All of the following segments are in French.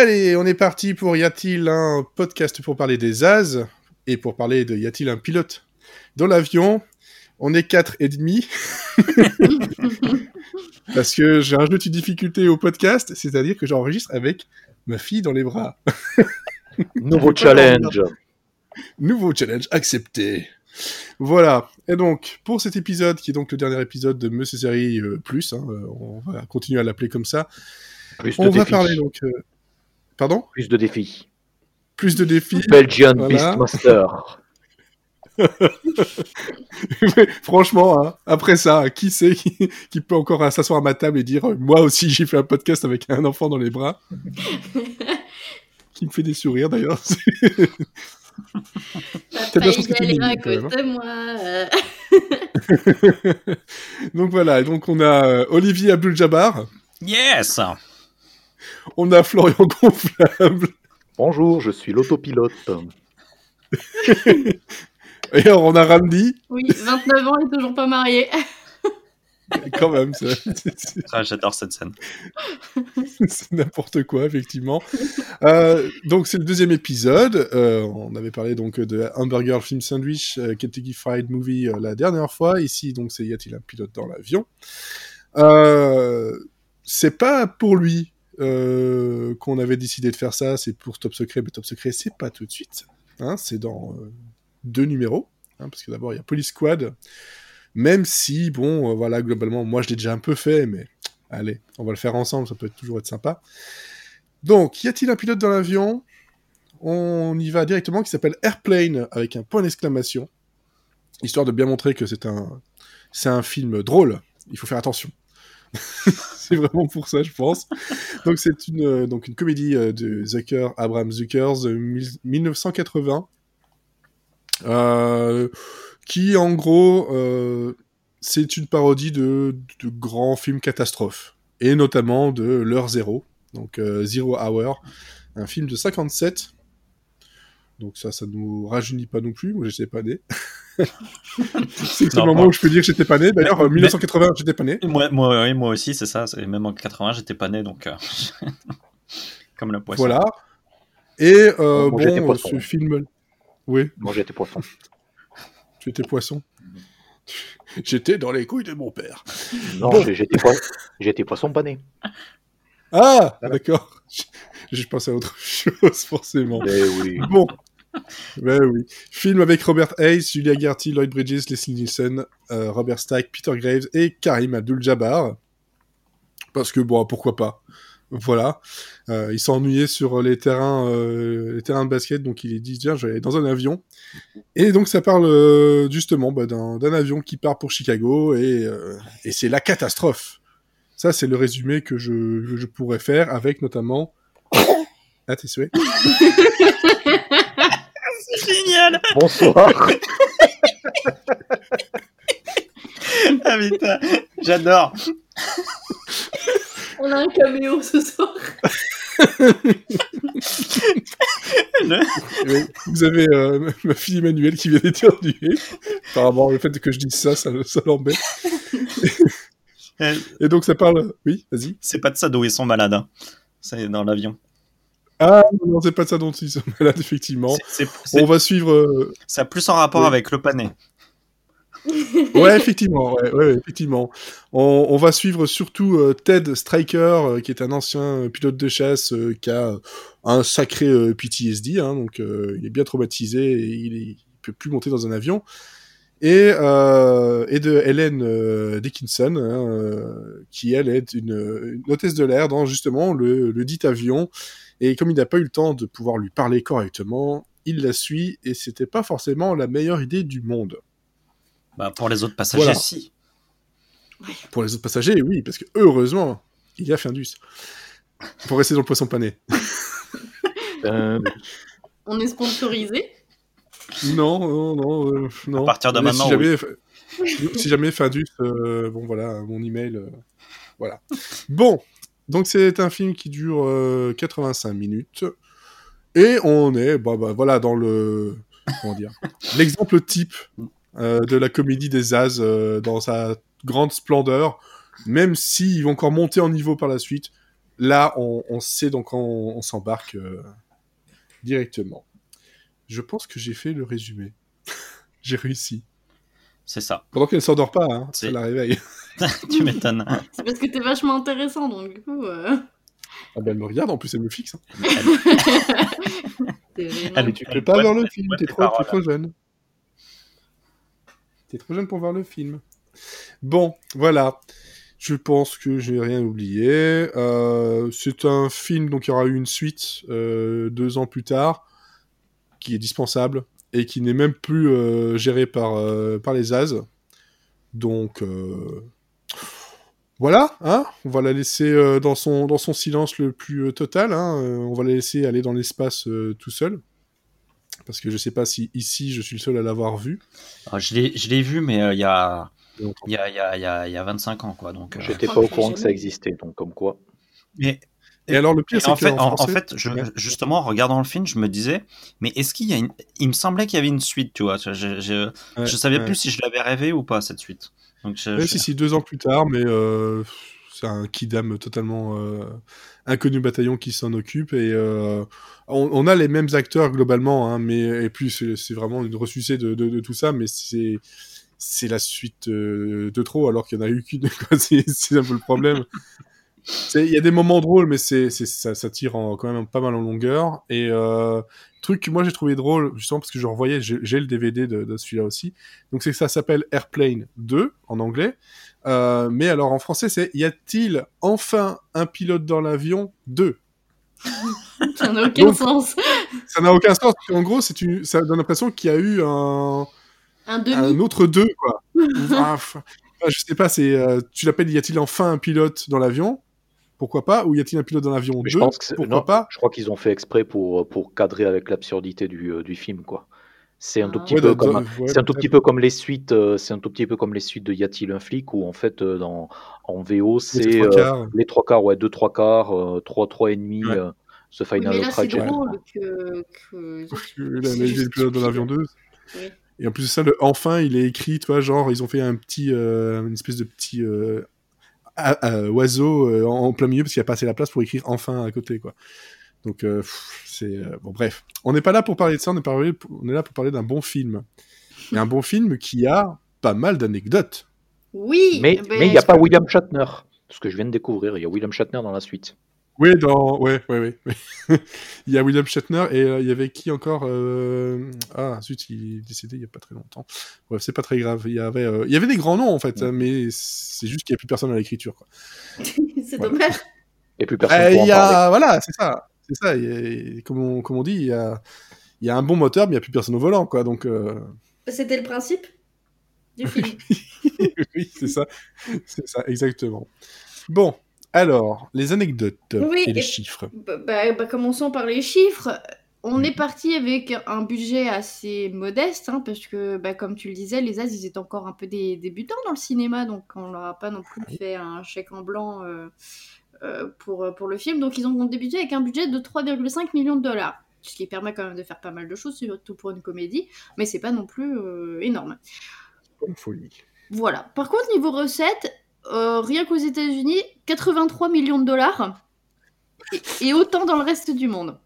Allez, on est parti pour Y a-t-il un podcast pour parler des As et pour parler de Y a-t-il un pilote? Dans l'avion On est quatre et demi. Parce que j'ai un jeu de difficulté au podcast, c'est-à-dire que j'enregistre avec ma fille dans les bras. Nouveau challenge. Nouveau challenge accepté. Voilà. Et donc, pour cet épisode, qui est donc le dernier épisode de Monsieur Série euh, Plus, hein, euh, on va continuer à l'appeler comme ça. On va parler donc. euh, Pardon Plus de défis. Plus de défis. Belgian Voilà. Beastmaster. Mais franchement, hein, après ça, qui c'est qui, qui peut encore s'asseoir à ma table et dire Moi aussi, j'ai fait un podcast avec un enfant dans les bras Qui me fait des sourires d'ailleurs. Papa, t'es il est mignon, à côté de moi. euh. donc voilà, et donc on a euh, Olivier Abdul-Jabbar, Yes on a Florian Gonflable, Bonjour, je suis l'autopilote. et alors, on a Randy, Oui, 29 ans et toujours pas marié. quand même, c'est- Ah, J'adore cette scène. c'est n'importe quoi, effectivement. Euh, donc, c'est le deuxième épisode. Euh, on avait parlé donc de Hamburger Film Sandwich, euh, Kentucky Fried Movie euh, la dernière fois. Ici, donc, c'est Y a-t-il un pilote dans l'avion? Euh, C'est pas pour lui qu'on avait décidé de faire ça, c'est pour Top Secret, mais Top Secret, c'est pas tout de suite. Hein, c'est dans euh, deux numéros. hein, parce que d'abord, il y a Police Squad. Même si, bon, euh, voilà, globalement, moi, je l'ai déjà un peu fait, mais Allez, on va le faire ensemble, ça peut toujours être sympa. Donc, y a-t-il un pilote dans l'avion? On y va directement, qui s'appelle Airplane, avec un point d'exclamation, histoire de bien montrer que c'est un, c'est un film drôle. Il faut faire attention. c'est vraiment pour ça, je pense. Donc, c'est une, euh, donc une comédie euh, de Zucker, Abraham Zuckers, de mille- 1980, euh, qui, en gros, c'est une parodie de, grands films catastrophes, et notamment de L'heure zéro, donc Zero Hour, un film de 57. Donc ça, ça nous rajeunit pas non plus, moi j'étais pas né. c'est le moment où je peux dire que j'étais pas né. D'ailleurs, Mais- euh, 1980, j'étais pas né. Moi, moi, oui, moi aussi, c'est ça. Même en 80, j'étais pas né, donc. euh, Comme la poisson. Voilà. Et euh, Moi, j'étais bon, poisson. ce film... Oui, Moi, j'étais poisson. tu étais poisson. J'étais dans les couilles de mon père. Non, Bon. j'étais po- j'étais poisson pané. Ah, d'accord. Je pensais à autre chose, forcément. Eh oui. Bon. Ben oui. Film avec Robert Hayes, Julia Gertie, Lloyd Bridges, Leslie Nielsen, euh, Robert Stack, Peter Graves et Karim Abdul-Jabbar. Parce que, bon, pourquoi pas. Voilà. Euh, il s'est ennuyé sur les terrains, euh, les terrains de basket, donc il est dit, tiens, je vais aller dans un avion. Et donc ça parle euh, justement bah, d'un avion qui part pour Chicago, et, et c'est la catastrophe. Ça, c'est le résumé que je, je pourrais faire, avec notamment... Ah, tes souhaits Génial Bonsoir. Ah putain, j'adore On a un caméo ce soir. Vous avez euh, ma fille Emmanuelle qui vient d'éternuer. Apparemment, le fait que je dise ça, ça, ça l'embête. Euh, Et donc, ça parle... Oui, vas-y. C'est pas de ça d'où ils sont malades. hein. C'est dans l'avion. Ah, non, c'est pas de ça dont ils sont malades, effectivement. On va suivre... euh, Ça a plus en rapport avec le pané. Ouais, effectivement, ouais, ouais, effectivement. On, on va suivre surtout euh, Ted Striker, euh, qui est un ancien pilote de chasse euh, qui a un sacré PTSD, hein, donc il est bien traumatisé et il, il peut plus monter dans un avion. Et, et de Helen Dickinson, hein, qui elle est une, une hôtesse de l'air dans justement le, le dit avion. Et comme il n'a pas eu le temps de pouvoir lui parler correctement, il la suit et c'était pas forcément la meilleure idée du monde. Bah, pour les autres passagers, Voilà. si. Pour les autres passagers, oui, parce que heureusement, il y a Findus. Pour rester dans le poisson pané. Euh, On est sponsorisé? Non, non, non, euh, non. À partir de Mais maintenant, si jamais, si jamais Findus, euh, bon voilà, mon email, euh, voilà. Bon, donc c'est un film qui dure euh, 85 minutes et on est, bah, bah, voilà, dans le, comment dire, l'exemple type euh, de la comédie des As euh, dans sa grande splendeur, même s'ils vont encore monter en niveau par la suite. là, on, on sait donc on, on s'embarque euh, directement. Je pense que j'ai fait le résumé. j'ai réussi. C'est ça. Pendant qu'elle s'endort pas, hein, C'est- ça la réveille. tu m'étonnes. C'est parce que t'es vachement intéressant, donc du coup. euh, Ah ben, elle me regarde, en plus elle me fixe. hein. est- Tu peux pas voir le film, t'es trop, trop jeune. T'es trop jeune pour voir le film. Bon, voilà. Je pense que j'ai rien oublié. Euh, c'est un film, donc il y aura eu une suite euh, deux ans plus tard, qui est dispensable et qui n'est même plus euh, géré par, euh, par les As. Donc euh, voilà, hein on va la laisser euh, dans, son, dans son silence le plus euh, total. Hein euh, on va la laisser aller dans l'espace euh, tout seul. Parce que je sais pas si ici je suis le seul à l'avoir vu. Alors, je l'ai je l'ai vu, mais il y, a, y, a, il y, a, il y a- il y a 25 ans, quoi. Donc, euh, J'étais pas au courant que ça existait, donc comme quoi. Mais Et alors le pire, c'est en que fait, en fait, je, justement, en regardant le film, je me disais, mais est-ce qu'il y a une... Il me semblait qu'il y avait une suite, tu vois. Je, je, je, Ouais, je savais ouais. plus si je l'avais rêvé ou pas, cette suite. Donc, je, Ouais, je- si, si, deux ans plus tard, mais euh, c'est un kidam totalement euh, inconnu bataillon qui s'en occupe. Et euh, on, on a les mêmes acteurs globalement, hein, mais et puis c'est vraiment une ressucée de, de, de tout ça, mais c'est c'est la suite euh, de trop, alors qu'il y en a eu qu'une. c'est un peu le problème. C'est- Il y a des moments drôles, mais c'est c'est- ça, ça tire en- quand même pas mal en longueur. Et euh, truc que moi j'ai trouvé drôle, justement parce que je revoyais, j'ai le DVD de, de celui-là aussi. Donc c'est que ça s'appelle Airplane 2 en anglais. Euh, mais alors en français, c'est Y a-t-il enfin un pilote dans l'avion 2 Ça n'a aucun Donc- sens. Ça n'a aucun sens. qu'en gros, c'est une... ça donne l'impression qu'il y a eu un, Un un autre 2, quoi. Enfin, je sais pas, c'est euh, tu l'appelles Y a-t-il enfin un pilote dans l'avion? Pourquoi pas Ou y a-t-il un pilote dans l'avion Mais 2 je pense que c'est- Pourquoi non, pas Je crois qu'ils ont fait exprès pour, pour cadrer avec l'absurdité du, euh, du film, quoi. C'est un tout Ah. petit Ouais, peu comme un- ouais, c'est un tout petit peu comme les suites, euh, c'est un tout petit peu comme les suites de Y a-t-il un flic où en fait euh, dans en VO Les c'est trois euh, quarts. les trois quarts, ouais, deux trois quarts, euh, trois trois et demi, Ouais. euh, ce Oui, final mais là, c'est drôle que. que... Pilote dans l'avion 2. Oui. Et en plus de ça, le enfin, il est écrit, tu vois, genre, ils ont fait un petit, euh, une espèce de petit a- oiseau euh, en, en plein milieu parce qu'il n'y a pas assez la place pour écrire enfin à côté, quoi. Donc, euh, c'est. euh, bon, bref. On n'est pas là pour parler de ça, on est, parlé- on est là pour parler d'un bon film. Et un bon film qui a pas mal d'anecdotes. Oui. Mais ben, mais il n'y a pas William Shatner, ce que je viens de découvrir, il y a William Shatner dans la suite. Oui, dans. Ouais, ouais, ouais. il y a William Shatner et euh, il y avait qui encore euh, Ah, zut, il est décédé il y a pas très longtemps. Bref, c'est pas très grave. Il y avait, euh, il y avait des grands noms en fait, hein, mais c'est juste qu'il n'y a plus personne à l'écriture. quoi. c'est Voilà. dommage. Et plus personne Euh, pour il en y parler. a, voilà, c'est ça, c'est ça. il y a- comme, on, comme on dit, il y a, il y a un bon moteur, mais il n'y a plus personne au volant, quoi. Donc, euh, C'était le principe du film. oui, c'est ça, c'est ça, exactement. Bon, alors les anecdotes Oui, et les et- chiffres. Bah, bah, bah, commençons par les chiffres. On est parti avec un budget assez modeste, hein, parce que, bah, comme tu le disais, les As, ils étaient encore un peu des débutants dans le cinéma, donc on leur a pas non plus fait un chèque en blanc euh, euh, pour, pour le film. Donc ils ont débuté avec un budget de 3,5 millions de dollars, ce qui permet quand même de faire pas mal de choses, surtout pour une comédie, mais c'est pas non plus euh, énorme. Une folie. Voilà. Par contre, niveau recettes, euh, rien qu'aux États-Unis, 83 millions de dollars et, et autant dans le reste du monde.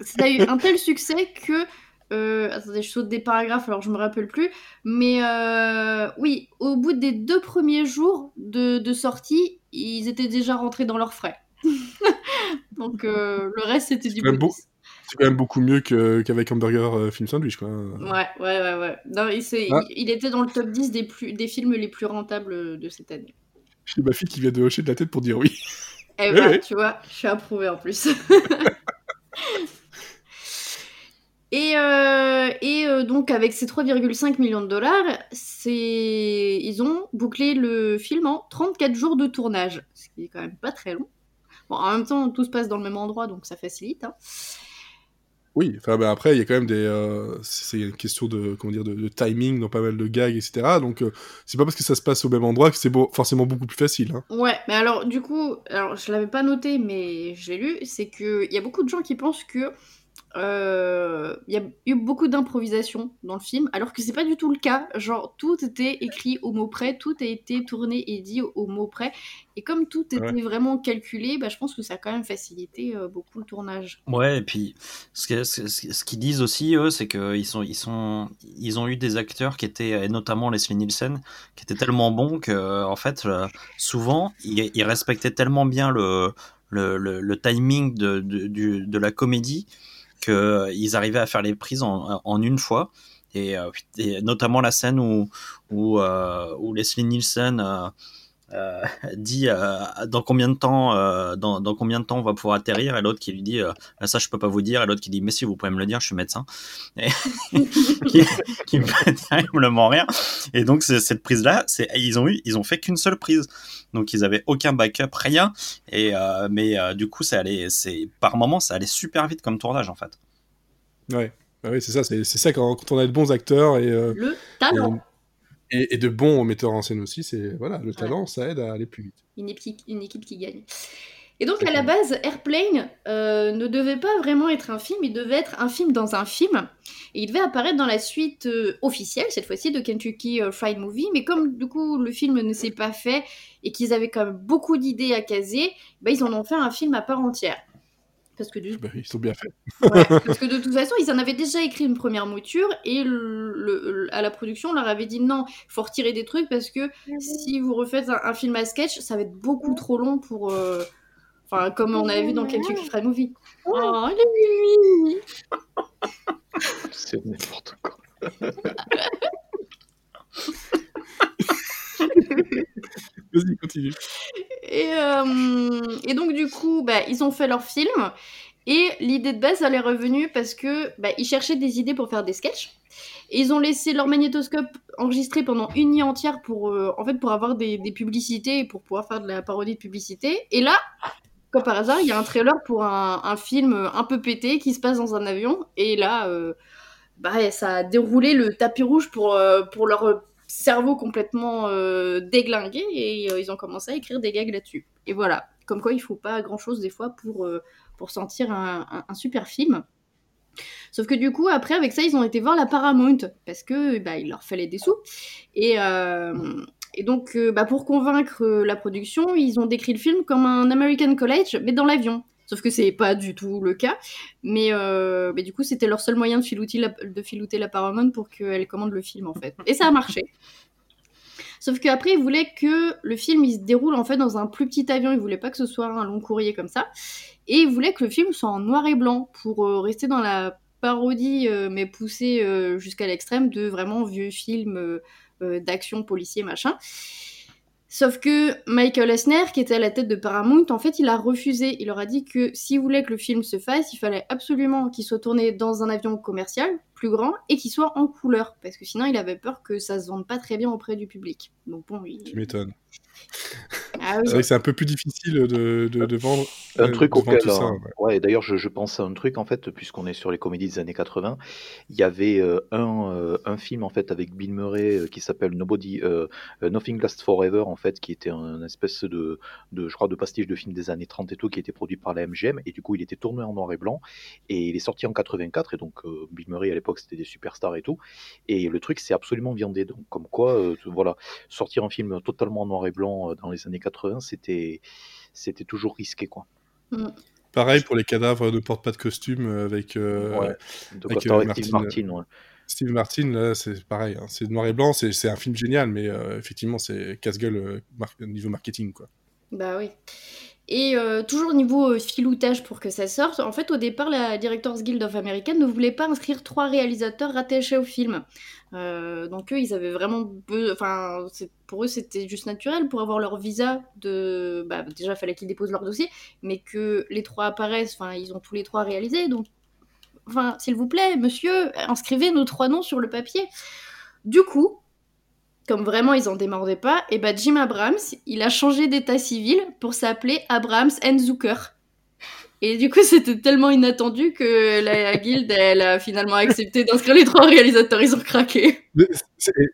Ça a eu un tel succès que. euh, attendez, je saute des paragraphes alors je me rappelle plus. Mais euh, oui, au bout des deux premiers jours de, de sortie, ils étaient déjà rentrés dans leurs frais. Donc le reste c'était du bonus. C'est quand même beaucoup mieux qu'avec Hamburger euh, Film Sandwich, quoi. Ouais, ouais, ouais, ouais. Non, il, Ah. il- il était dans le top 10 des, plus, des films les plus rentables de cette année. J'ai ma fille qui vient de hocher de la tête pour dire oui. Eh Oui, ben, tu vois, je suis approuvée en plus. et euh, et euh, donc, avec ces 3,5 millions de dollars, ils ont bouclé le film en 34 jours de tournage, ce qui est quand même pas très long. Bon, en même temps, tout se passe dans le même endroit, donc ça facilite. hein. Oui, enfin, ben après, il y a quand même des. euh, c'est une question de, comment dire, de, timing dans pas mal de gags, etc. Donc, euh, c'est pas parce que ça se passe au même endroit que c'est forcément beaucoup plus facile. Hein. Ouais, mais alors, du coup, alors, je l'avais pas noté, mais je l'ai lu, c'est qu'il y a beaucoup de gens qui pensent que euh, il y a eu beaucoup d'improvisation dans le film, alors que c'est pas du tout le cas. Genre, tout était écrit au mot près, tout a été tourné et dit au mot près. Et comme tout était vraiment calculé, bah, je pense que ça a quand même facilité euh, beaucoup le tournage. Ouais, et puis ce, ce, qu'ils disent aussi, eux, c'est qu'ils sont, ils sont, ils ont eu des acteurs qui étaient, et notamment Leslie Nielsen, qui étaient tellement bons que, en fait, euh, souvent, ils, ils respectaient tellement bien le, le, le, timing de, de, de, la comédie qu'ils arrivaient à faire les prises en, une fois. Et, euh, et, notamment la scène où, où, où Leslie Nielsen euh, dit euh, dans combien de temps euh, dans, dans, combien de temps on va pouvoir atterrir et l'autre qui lui dit ça je peux pas vous dire et l'autre qui dit mais si vous pouvez me le dire je suis médecin. Et qui, qui me fait terriblement rien et donc cette prise là c'est ils ont eu ils ont fait qu'une seule prise. Donc ils avaient aucun backup rien. Et mais du coup ça allait c'est par moment ça allait super vite comme tournage en fait. Ouais. Bah oui c'est ça c'est ça quand, quand, on a de bons acteurs et le talent. et, de bons metteurs en scène aussi, c'est voilà, le talent, ça aide à aller plus vite. Une équipe, une équipe qui gagne. Et donc à la base, Airplane euh, ne devait pas vraiment être un film, il devait être un film dans un film. Et il devait apparaître dans la suite euh, officielle, cette fois-ci, de Kentucky euh, Fried Movie. Mais comme du coup le film ne s'est pas fait et qu'ils avaient quand même beaucoup d'idées à caser, bah, ils en ont fait un film à part entière. Parce que bah, ils sont bien faits. parce que de toute façon, ils en avaient déjà écrit une première mouture et le, à la production, on leur avait dit non, il faut retirer des trucs parce que si vous refaites un, film à sketch, ça va être beaucoup trop long pour. Euh, enfin, comme on avait vu dans Kentucky Fried Movie. Oh, les C'est n'importe quoi. Vas-y, continue. Et, euh, et, donc, du coup, bah, ils ont fait leur film. Et l'idée de base, elle est revenue parce que bah, ils cherchaient des idées pour faire des sketchs. Et ils ont laissé leur magnétoscope enregistré pendant une nuit entière pour, euh, en fait, pour avoir des, publicités et pour pouvoir faire de la parodie de publicité. Et là, comme par hasard, il y a un trailer pour un, un, film un peu pété qui se passe dans un avion. Et là, euh, bah, ça a déroulé le tapis rouge pour, pour leur cerveau complètement euh, déglingué et euh, ils ont commencé à écrire des gags là-dessus. Et voilà, comme quoi il faut pas grand-chose des fois pour, euh, pour sentir un, super film. Sauf que du coup, après, avec ça, ils ont été voir la Paramount parce que bah, il leur fallait des sous. Et, et donc, bah, pour convaincre la production, ils ont décrit le film comme un American College, mais dans l'avion. Sauf que c'est pas du tout le cas. Mais, euh, mais du coup, c'était leur seul moyen de filouter la, de Paramount pour qu'elle commande le film, en fait. Et ça a marché. Sauf qu'après, ils voulaient que le film il se déroule en fait dans un plus petit avion. Ils voulaient pas que ce soit un long courrier comme ça. Et ils voulaient que le film soit en noir et blanc pour euh, rester dans la parodie, euh, mais poussée jusqu'à l'extrême de vraiment vieux films d'action policier machin. Sauf que Michael Esner, qui était à la tête de Paramount, en fait, il a refusé. Il leur a dit que s'il voulait que le film se fasse, il fallait absolument qu'il soit tourné dans un avion commercial, plus grand, et qu'il soit en couleur. Parce que sinon, il avait peur que ça se vende pas très bien auprès du public. Donc bon, il... Tu m'étonnes. Ah c'est vrai que c'est un peu plus difficile de, de, vendre. Un truc auquel. Ça, ouais. d'ailleurs, je, je, pense à un truc, en fait, puisqu'on est sur les comédies des années 80. Il y avait euh, un, euh, un, film, en fait, avec Bill Murray euh, qui s'appelle Nobody, Nothing Lasts Forever, en fait, qui était un espèce de, de, je crois, de pastiche de film des années 30 et tout, qui était produit par la MGM. Et du coup, il était tourné en noir et blanc. Et il est sorti en 84. Et donc, Bill Murray, à l'époque, c'était des superstars et tout. Et le truc, c'est absolument viandé. Donc, comme quoi, voilà, sortir un film totalement en noir et blanc dans les années 80, c'était c'était toujours risqué quoi. Mm. Pareil pour les cadavres ne portent pas de costume avec, euh, ouais, avec, euh, Steve Martin. Ouais. Steve Martin, là, c'est pareil, hein. c'est noir et blanc, c'est un film génial, mais euh, effectivement, c'est casse-gueule niveau marketing, quoi. Bah oui. Et euh, toujours au niveau euh, filoutage pour que ça sorte, en fait au départ la Directors Guild of America ne voulait pas inscrire trois réalisateurs rattachés au film. Euh, donc eux ils avaient vraiment... Enfin pour eux c'était juste naturel pour avoir leur visa de... Bah, déjà fallait qu'ils déposent leur dossier, mais que les trois apparaissent, enfin ils ont tous les trois réalisé, donc... Enfin s'il vous plaît monsieur, inscrivez nos trois noms sur le papier. Du coup, comme vraiment ils en démordaient pas, et bah Jim Abrams, il a changé d'état civil pour s'appeler Abrams and Zucker. Et du coup, c'était tellement inattendu que la guilde, elle a finalement accepté d'inscrire les trois réalisateurs. Ils ont craqué.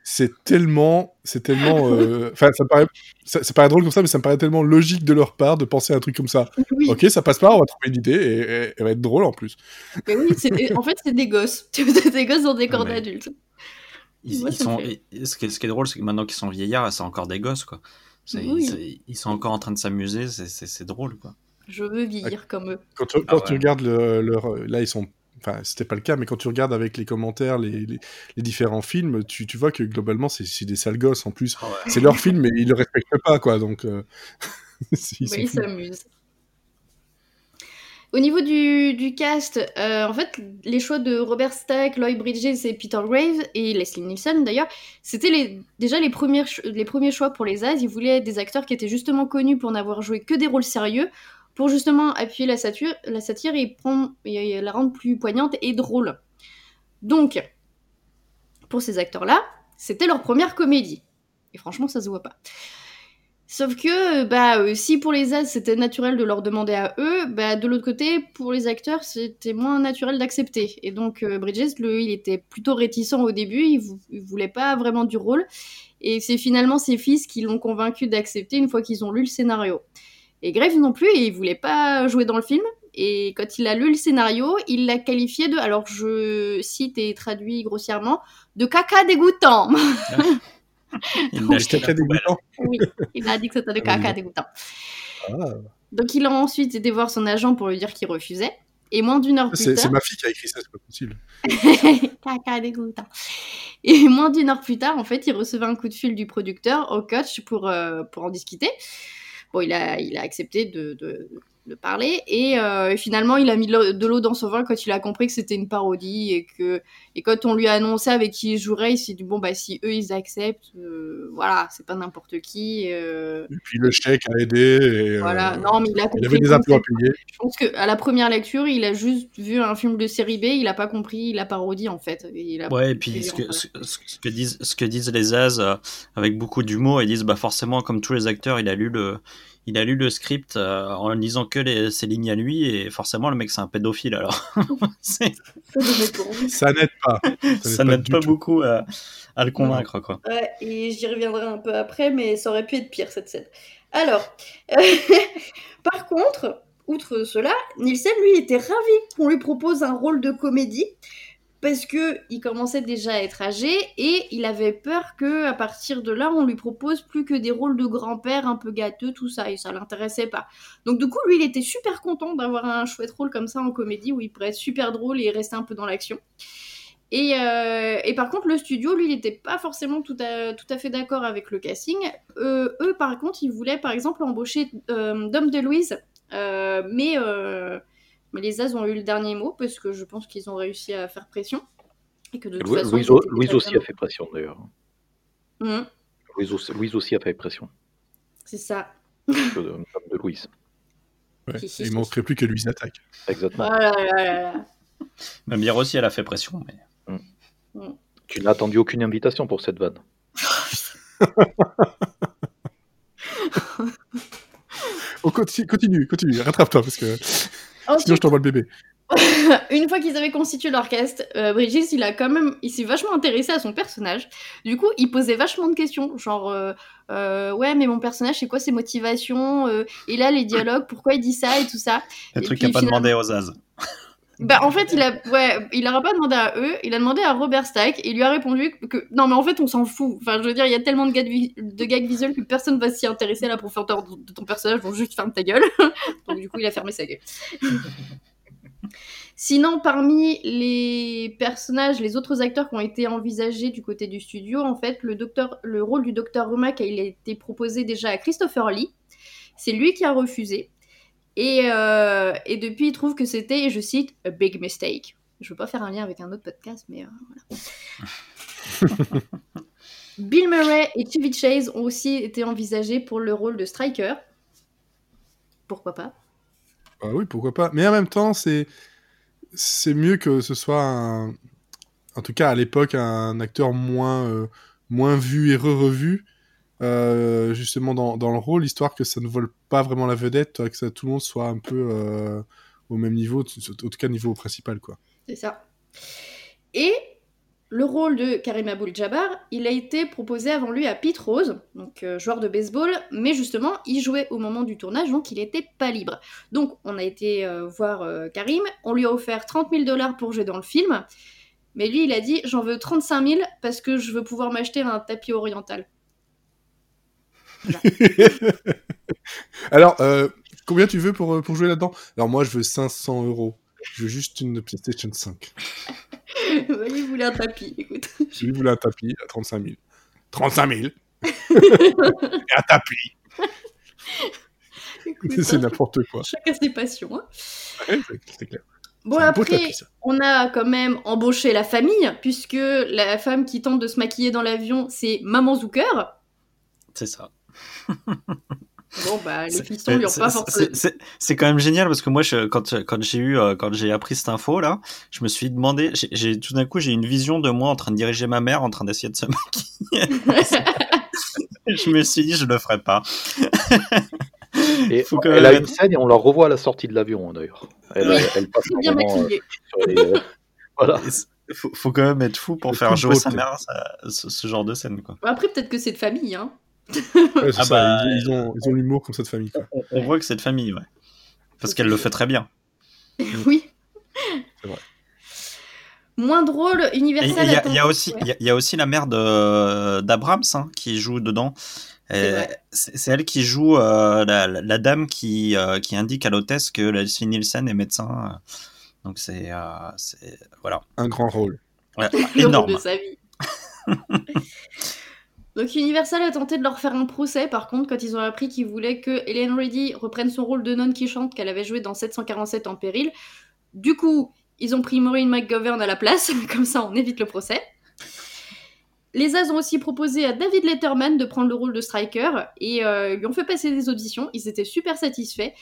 C'est tellement, c'est tellement, euh, enfin, ça paraît, ça, paraît drôle comme ça, mais ça me paraît tellement logique de leur part de penser à un truc comme ça. Ok, ça passe pas, on va trouver une idée et, elle va être drôle en plus. Mais oui, en fait, c'est des gosses. C'est des gosses dans des corps d'adultes. Ils, sont... ce, qui est, ce, qui est, drôle, c'est que maintenant qu'ils sont vieillards, c'est encore des gosses, quoi. Ils, sont encore en train de s'améuser, c'est drôle, quoi. Je veux vieillir comme eux. Quand tu, ah regardes leur. Là, ils sont. Enfin, c'était pas le cas, mais quand tu regardes avec les commentaires les, les, différents films, tu, tu, vois que globalement, c'est des sales gosses en plus. Ah c'est leur film, mais ils le respectent pas, quoi. Donc. Euh... ils s'amusent. Au niveau du, du cast, euh, en fait, les choix de Robert Stack, Lloyd Bridges et Peter Graves, et Leslie Nielsen d'ailleurs, c'était les, déjà les, premiers les premiers choix pour les As. Ils voulaient des acteurs qui étaient justement connus pour n'avoir joué que des rôles sérieux, pour justement appuyer la satire, la satire et, et la rendre plus poignante et drôle. Donc, pour ces acteurs-là, c'était leur première comédie. Et franchement, ça se voit pas. Sauf que, bah, euh, si pour les as c'était naturel de leur demander à eux, bah, de l'autre côté, pour les acteurs, c'était moins naturel d'accepter. Et donc, euh, Bridges, il était plutôt réticent au début, il, il voulait pas vraiment du rôle. Et c'est finalement ses fils qui l'ont convaincu d'accepter une fois qu'ils ont lu le scénario. Et Graves non plus, il voulait pas jouer dans le film. Et quand il a lu le scénario, il l'a qualifié de, alors je cite et traduis grossièrement, de caca dégoûtant. il a caca dégoûtant. Oui, il a dit que c'était de caca dégoûtant. Ah. Donc il a ensuite été voir son agent pour lui dire qu'il refusait. Et moins d'une heure plus tard. C'est ma fille qui a écrit ça, c'est pas possible. caca dégoûtant. Et moins d'une heure plus tard, en fait, il recevait un coup de fil du producteur au coach pour, euh, pour en discuter. Bon, il a, il a accepté de, de, de parler et euh, finalement il a mis de l'eau dans son vin quand il a compris que c'était une parodie et que et quand on lui a annoncé avec qui il jouerait il s'est dit bon bah si eux ils acceptent euh, voilà c'est pas n'importe qui euh... et puis le chèque a aidé et, euh, voilà. Non mais il a compris il avait des impôts à payer. Je pense que à la première lecture il a juste vu un film de série B il a pas compris la parodie en fait. Il a ouais et puis ce que, ce, que, disent ce que disent les as euh, avec beaucoup d'humour ils disent bah forcément comme tous les acteurs il a lu le il a lu le script euh, en lisant que les, ses lignes à lui et forcément le mec c'est un pédophile alors. ça n'aide pas. Ça n'aide pas, beaucoup à, le convaincre quoi. Ouais, et j'y reviendrai un peu après mais ça aurait pu être pire cette scène. Alors, par contre, outre cela, Nielsen lui était ravi qu'on lui propose un rôle de comédie parce que il commençait déjà à être âgé et il avait peur que à partir de là on lui propose plus que des rôles de grand-père un peu gâteux tout ça et ça l'intéressait pas. Donc du coup lui il était super content d'avoir un chouette rôle comme ça en comédie où il pourrait être super drôle et rester un peu dans l'action. Et, euh, et, par contre, le studio, lui, il n'était pas forcément tout à, tout à fait d'accord avec le casting. Euh, eux, par contre, ils voulaient, par exemple, embaucher euh, Dom DeLuise, euh, mais mais les As ont eu le dernier mot parce que je pense qu'ils ont réussi à faire pression. Et que de toute façon, Louise, aussi a fait pression d'ailleurs. Mmh. Louise, aussi a fait pression. C'est ça. De, de Louise. Ouais, il ne manquerait plus que Louise attaque. Exactement. Oh là là là Même hier aussi, elle a fait pression. Mais... Mmh. Mmh. Tu n'as attendu aucune invitation pour cette vanne. On continue, continue, continue. rattrape-toi parce que Sinon, je t'envoie le bébé. une fois qu'ils avaient constitué l'orchestre, euh, Brigitte, il a quand même, il s'est vachement intéressé à son personnage. Du coup, il posait vachement de questions, genre, euh, euh, ouais, mais mon personnage, c'est quoi ses motivations Et là, les dialogues, pourquoi il dit ça et tout ça. Le truc qu'il n'a pas demandé aux As. Bah, en fait, il a, ouais, il pas demandé à eux, il a demandé à Robert Stack et il lui a répondu que non, mais en fait, on s'en fout. Enfin, je veux dire, il y a tellement de gags, visuels que personne va s'y intéresser à la profondeur de ton personnage, donc juste ferme ta gueule. donc, du coup, il a fermé sa gueule. Sinon, parmi les personnages, les autres acteurs qui ont été envisagés du côté du studio, en fait, le, docteur, le rôle du docteur Rumack a été proposé déjà à Christopher Lee. C'est lui qui a refusé. Et, euh, et, depuis, il trouve que c'était, je cite, a big mistake. Je veux pas faire un lien avec un autre podcast, mais euh, voilà. Bill Murray et Chevy Chase ont aussi été envisagés pour le rôle de Striker. Pourquoi pas? Ah Oui, pourquoi pas. Mais en même temps, c'est c'est mieux que ce soit, un... en tout cas à l'époque, un acteur moins, euh, moins vu et re-revu euh, justement dans, dans, le rôle, histoire que ça ne vole pas vraiment la vedette, que ça, tout le monde soit un peu, euh, au même niveau, en tout cas niveau principal, quoi. C'est ça. Et le rôle de Karim Abdul-Jabbar, il a été proposé avant lui à Pete Rose, donc euh, joueur de baseball, mais justement, il jouait au moment du tournage, donc il n'était pas libre. Donc on a été euh, voir euh, Karim, on lui a offert 30 000 dollars pour jouer dans le film, mais lui, il a dit j'en veux 35 000 parce que je veux pouvoir m'acheter un tapis oriental. Alors, combien tu veux pour, pour jouer là-dedans? Alors moi, je veux 500 euros. Je veux juste une PlayStation 5. il voulait un tapis, écoute. Il voulait un tapis à 35 000. 35 000 Et un tapis C'est n'importe quoi. Chacun ses passions. Hein. c'est clair. Bon, après, on a quand même embauché la famille, puisque la femme qui tente de se maquiller dans l'avion, c'est Maman Zucker. C'est ça. Bon, bah, les lui ont pas forcément. C'est quand même génial parce que moi, je, quand, quand j'ai eu, euh, quand j'ai appris cette info là, je me suis demandé, j'ai tout d'un coup, j'ai une vision de moi en train de diriger ma mère, en train d'essayer de se maquiller. je me suis dit, je le ferai pas. Et elle a une scène et on la revoit à la sortie de l'avion d'ailleurs. Elle, elle, passe bien maquillée. Euh, voilà. Faut, faut, quand même être fou pour faire jouer sa mère ce, genre de scène. Quoi. Après, peut-être que c'est de famille. Hein. Ah bah, ils, ont, ils ont l'humour comme cette famille. On, voit que c'est de famille, ouais. Parce qu'elle le fait très bien. oui. C'est vrai. Moins drôle, Universal. Il y, a aussi, il y, a aussi la mère d'Abrams hein, qui joue dedans. C'est elle qui joue euh, la, dame qui, euh, qui indique à l'hôtesse que Leslie Nielsen est médecin. Donc c'est euh, voilà. Un grand rôle. énorme. de sa vie. Donc Universal a tenté de leur faire un procès, par contre, quand ils ont appris qu'ils voulaient que Hélène Reddy reprenne son rôle de nonne qui chante qu'elle avait joué dans 747 en péril. Du coup, ils ont pris Maureen McGovern à la place, comme ça on évite le procès. Les As ont aussi proposé à David Letterman de prendre le rôle de Striker et euh, lui ont fait passer des auditions. Ils étaient super satisfaits.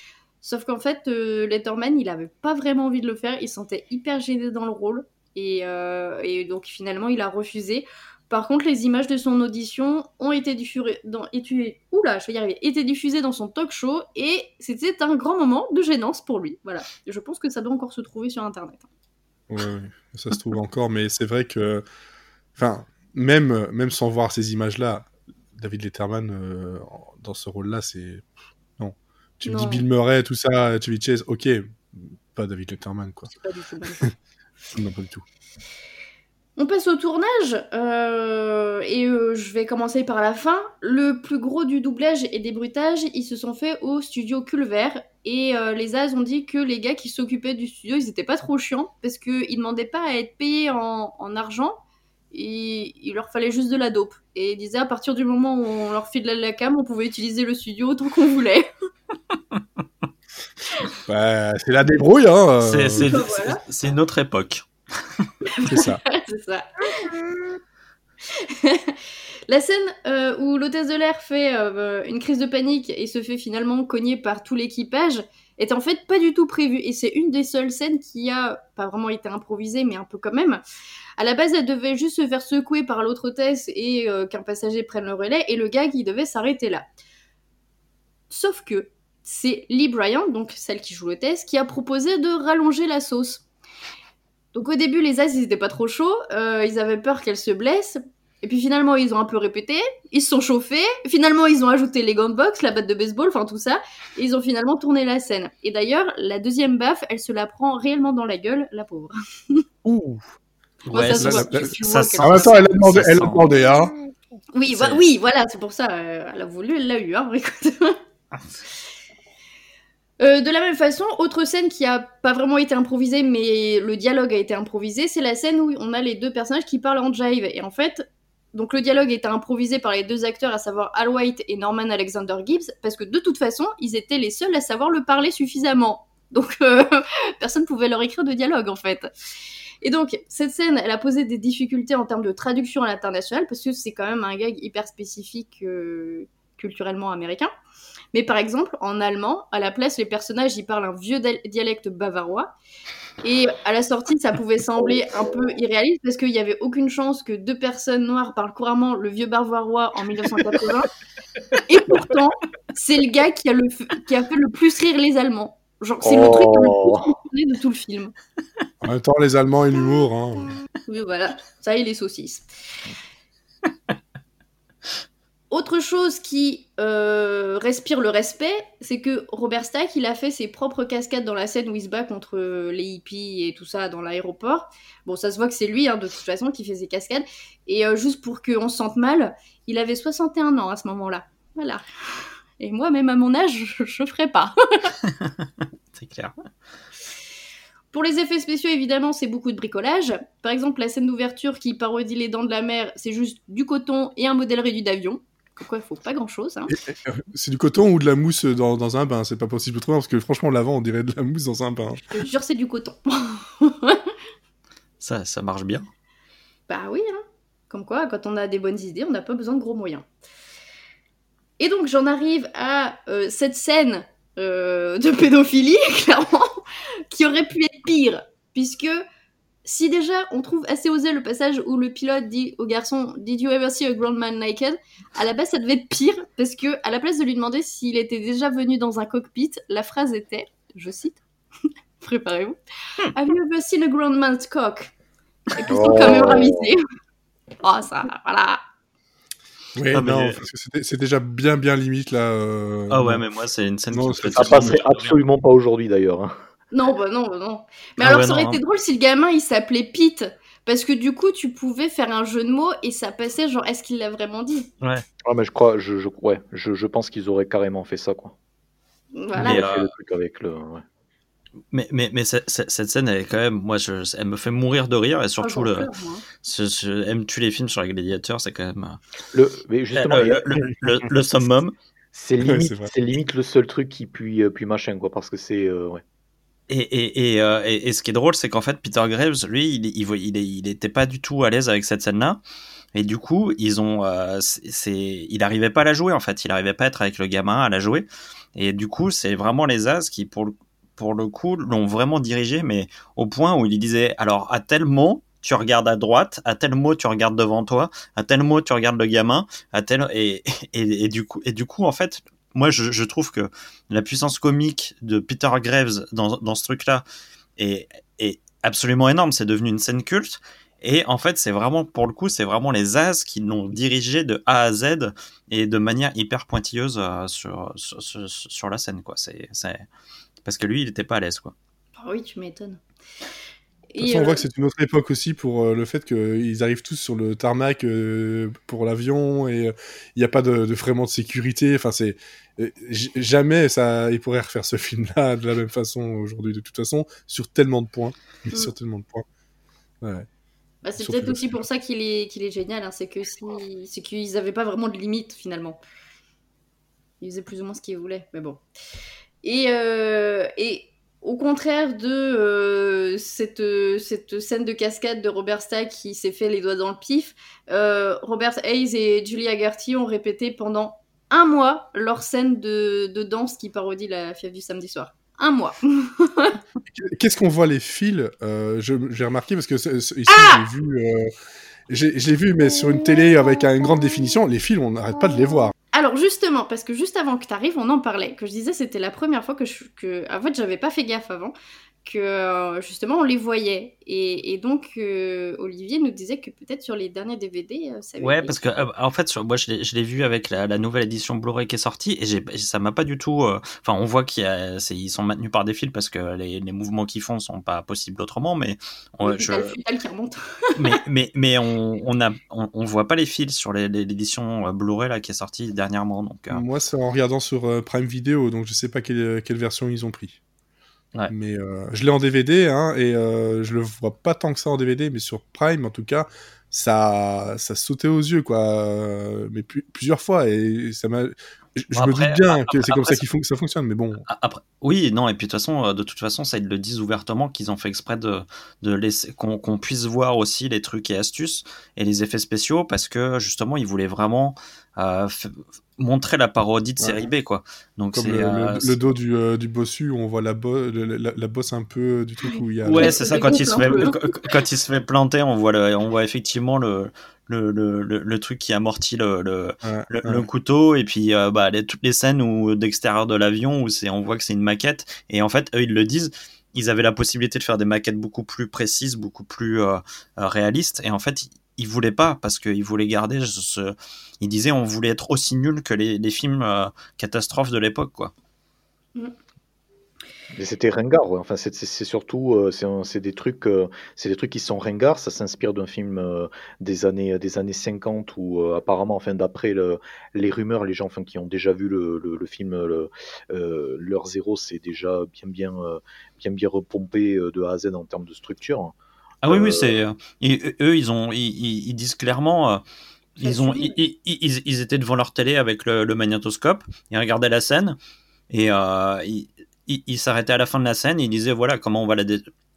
Sauf qu'en fait, euh, Letterman, il avait pas vraiment envie de le faire. Il se sentait hyper gêné dans le rôle. Et, euh, et donc finalement, il a refusé. Par contre, les images de son audition ont été diffusées dans, oula, je vais y arriver, étaient diffusées dans son talk show et c'était un grand moment de gênance pour lui. Voilà. Je pense que ça doit encore se trouver sur Internet. Oui, ça se trouve encore, mais c'est vrai que, enfin, même, même sans voir ces images-là, David Letterman euh, dans ce rôle-là, c'est non. Tu me dis Bill Murray, tout ça, tu dis Chase, ok, pas David Letterman, quoi. Pas du tout. non, pas du tout. On passe au tournage euh, et euh, je vais commencer par la fin. Le plus gros du doublage et des bruitages, ils se sont faits au studio Culver et euh, les As ont dit que les gars qui s'occupaient du studio, ils étaient pas trop chiants parce qu'ils demandaient pas à être payés en, argent. Et il leur fallait juste de la dope. Et ils disaient à partir du moment où on leur filait de la cam, on pouvait utiliser le studio autant qu'on voulait. bah, c'est la débrouille, hein. C'est une autre époque. C'est ça. ça. La scène euh, où l'hôtesse de l'air fait euh, une crise de panique et se fait finalement cogner par tout l'équipage est en fait pas du tout prévue. Et c'est une des seules scènes qui a pas vraiment été improvisée, mais un peu quand même. À la base, elle devait juste se faire secouer par l'autre hôtesse et euh, qu'un passager prenne le relais, et le gars qui devait s'arrêter là. Sauf que c'est Lee Bryant, donc celle qui joue l'hôtesse, qui a proposé de rallonger la sauce. Donc au début, les As, ils étaient pas trop chauds, euh, ils avaient peur qu'elle se blesse. Et puis finalement, ils ont un peu répété, ils se sont chauffés, finalement, ils ont ajouté les box, la batte de baseball, enfin tout ça, et ils ont finalement tourné la scène. Et d'ailleurs, la deuxième baffe, elle se la prend réellement dans la gueule, la pauvre. Ouh Ouais, ça, ça, ça, En même temps, elle a demandé, elle a demandé hein. Oui, oui, voilà, c'est pour ça, euh, elle a voulu, elle l'a eu, hein, écoute. Euh, de la même façon, autre scène qui a pas vraiment été improvisée, mais le dialogue a été improvisé, c'est la scène où on a les deux personnages qui parlent en jive. Et en fait, donc le dialogue était improvisé par les deux acteurs, à savoir Al White et Norman Alexander Gibbs, parce que de toute façon, ils étaient les seuls à savoir le parler suffisamment. Donc euh, personne pouvait leur écrire de dialogue en fait. Et donc, cette scène, elle a posé des difficultés en termes de traduction à l'international, parce que c'est quand même un gag hyper spécifique euh, culturellement américain. Mais par exemple, en allemand, à la place, les personnages, ils parlent un vieux dialecte bavarois. Et à la sortie, ça pouvait sembler un peu irréaliste parce qu'il n'y avait aucune chance que deux personnes noires parlent couramment le vieux bavarois en 1980. Et pourtant, c'est le gars qui a, le, qui a fait le plus rire les Allemands. Genre, c'est le truc le plus de tout le film. En même temps, les Allemands et l'humour. Hein. Oui, voilà. Ça et les saucisses. Autre chose qui euh, respire le respect, c'est que Robert Stack, il a fait ses propres cascades dans la scène où il se bat contre les hippies et tout ça dans l'aéroport. Bon, ça se voit que c'est lui, hein, de toute façon, qui fait ses cascades. Et euh, juste pour qu'on se sente mal, il avait 61 ans à ce moment-là. Voilà. Et moi, même à mon âge, je, ne ferais pas. c'est clair. Pour les effets spéciaux, évidemment, c'est beaucoup de bricolage. Par exemple, la scène d'ouverture qui parodie les dents de la mer, c'est juste du coton et un modèle réduit d'avion. Quoi, il faut pas grand chose. Hein. Euh, c'est du coton ou de la mousse dans, dans un bain, c'est pas possible de trouver parce que franchement, l'avant, on dirait de la mousse dans un bain. Je te jure, c'est du coton. ça, ça marche bien. Bah oui, hein. Comme quoi, quand on a des bonnes idées, on n'a pas besoin de gros moyens. Et donc, j'en arrive à euh, cette scène euh, de pédophilie, clairement, qui aurait pu être pire, puisque si déjà on trouve assez osé le passage où le pilote dit au garçon Did you ever see a grown man naked? À la base, ça devait être pire parce que à la place de lui demander s'il était déjà venu dans un cockpit, la phrase était, je cite, préparez-vous, Have you ever seen a grown man's cock? Et puis sont quand même oh. ravisés. oh ça, voilà. Oui, ah, non, parce que c'est déjà bien bien limite là. Euh, ah ouais, mais moi c'est une scène qui me fait Ça passerait absolument pas aujourd'hui d'ailleurs. Hein. Non, bah non, bah non. Mais ah alors, ça aurait été hein. drôle si le gamin il s'appelait Pete. Parce que du coup, tu pouvais faire un jeu de mots et ça passait genre, est-ce qu'il l'a vraiment dit? Ouais. Ah, mais je crois, je, je ouais, je, je, pense qu'ils auraient carrément fait ça, quoi. Voilà. Mais, euh... le truc avec le. Ouais. Mais, mais, mais cette, cette, scène, elle est quand même, moi, je, elle me fait mourir de rire et surtout, ah, le, je, aimes-tu les films sur les gladiateurs, c'est quand même. Euh, le, mais justement, le, le, le, le summum. C'est limite, c'est limite le seul truc qui puis, euh, puis machin, quoi, parce que c'est. Euh, ouais. Et, et, et, euh, et, ce qui est drôle, c'est qu'en fait, Peter Graves, lui, il, il, il, était pas du tout à l'aise avec cette scène-là. Et du coup, ils ont, euh, c'est, il arrivait pas à la jouer en fait. Il arrivait pas à être avec le gamin à la jouer. Et du coup, c'est vraiment les As qui, pour pour le coup, l'ont vraiment dirigé, mais au point où il disait, alors à tel mot, tu regardes à droite, à tel mot tu regardes devant toi, à tel mot tu regardes le gamin, à tel et, et, et du coup et du coup en fait moi, je, trouve que la puissance comique de Peter Graves dans, dans ce truc-là est, est, absolument énorme. C'est devenu une scène culte. Et en fait, c'est vraiment, pour le coup, c'est vraiment les As qui l'ont dirigé de A à Z et de manière hyper pointilleuse euh, sur, sur, la scène, quoi. C'est, parce que lui, il n'était pas à l'aise. Oh oui, tu m'étonnes. De toute façon, on voit que c'est une autre époque aussi pour euh, le fait qu'ils arrivent tous sur le tarmac euh, pour l'avion et il n'y a pas de, de, vraiment de sécurité. Enfin, c'est jamais ça, ils pourraient refaire ce film-là de la même façon aujourd'hui. De toute façon, sur tellement de points, mm. sur tellement de points. Ouais. Bah, c'est peut-être aussi pour ça qu'il est, qu'il est génial. Hein. c'est que si, c'est qu'ils n'avaient pas vraiment de limite finalement. Ils faisaient plus ou moins ce qu'ils voulaient, mais bon. Et, euh, et au contraire de euh, cette, cette scène de cascade de Robert Stack qui s'est fait les doigts dans le pif, euh, Robert Hayes et Julia Gertie ont répété pendant un mois leur scène de, de danse qui parodie la fièvre du samedi soir. Un mois. Qu'est-ce qu'on voit les fils? Euh, J'ai remarqué parce que ici ah j'ai vu, euh, l'ai vu mais sur une télé avec une grande définition, les fils on n'arrête pas de les voir. Alors justement, parce que juste avant que tu arrives, on en parlait, que je disais c'était la première fois que je, que, en fait j'avais pas fait gaffe avant, que euh, justement on les voyait. Et, donc euh, Olivier nous disait que peut-être sur les derniers DVD, euh, ça Ouais, parce que en fait, moi je l'ai vu avec la, nouvelle édition Blu-ray qui est sortie et ça m'a pas du tout. Enfin, on voit qu'ils sont maintenus par des fils parce que les, mouvements qu'ils font sont pas possibles autrement, mais je... qui remonte. mais mais mais on on, a, on, voit pas les fils sur l'édition Blu-ray là qui est sortie dernièrement. Donc moi, c'est en regardant sur Prime Video, donc je sais pas quelle, quelle version ils ont pris. Mais euh, je l'ai en DVD hein, et euh, je le vois pas tant que ça en DVD, mais sur Prime en tout cas, ça, ça sautait aux yeux quoi, euh, mais plusieurs fois et ça m'a. Je, me doute bien que c'est comme ça, que ça fonctionne, mais bon. Après, oui, non, et puis de toute façon, de toute façon, ça ils le disent ouvertement qu'ils ont fait exprès de, de laisser qu'on puisse voir aussi les trucs et astuces et les effets spéciaux parce que justement, ils voulaient vraiment montrer la parodie de série B quoi. Donc c'est le, dos du, du bossu où on voit la, la, bosse un peu du truc où il y a ouais c'est ça quand il se fait quand il se fait planter on voit le, on voit effectivement le le, le, le, truc qui amortit le, le, le, couteau. Et puis euh, bah, les, toutes les scènes où d'extérieur de l'avion où c'est on voit que c'est une maquette. Et en fait eux ils le disent ils avaient la possibilité de faire des maquettes beaucoup plus précises beaucoup plus euh, euh, réalistes. Et en fait ils voulaient pas parce qu'ils voulaient garder ce, ils disaient on voulait être aussi nul que les, les films catastrophes de l'époque quoi mm. Mais c'était ringard, enfin c'est surtout euh, c'est des trucs euh, c'est des trucs qui sont ringards, ça s'inspire d'un film euh, des années des années 50 où apparemment enfin d'après le, les rumeurs les gens enfin qui ont déjà vu le, le, film le, leur zéro c'est déjà bien bien bien bien repompé de A à Z en termes de structure. Ah oui oui c'est eux ils ont ils, ils disent clairement ils ont ils, ils, ils, étaient devant leur télé avec le, magnétoscope, ils regardaient la scène et euh, il, s'arrêtait à la fin de la scène et il disait voilà comment on va la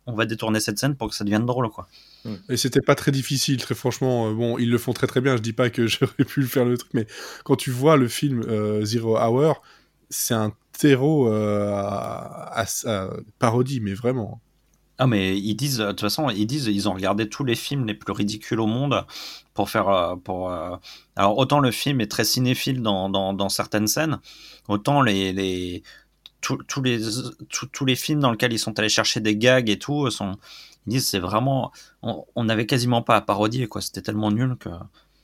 on va détourner cette scène pour que ça devienne drôle quoi. Et c'était pas très difficile, très franchement. Euh, bon, ils le font très très bien. Je dis pas que j'aurais pu faire le truc, mais quand tu vois le film euh, Zero Hour, c'est un terreau euh, à, parodie, mais vraiment. Ah mais ils disent de toute façon ils ont regardé tous les films les plus ridicules au monde pour faire pour alors autant le film est très cinéphile dans, certaines scènes autant les, tous les, films dans lesquels ils sont allés chercher des gags et tout, sont, ils disent c'est vraiment. On n'avait quasiment pas à parodier, quoi. C'était tellement nul que.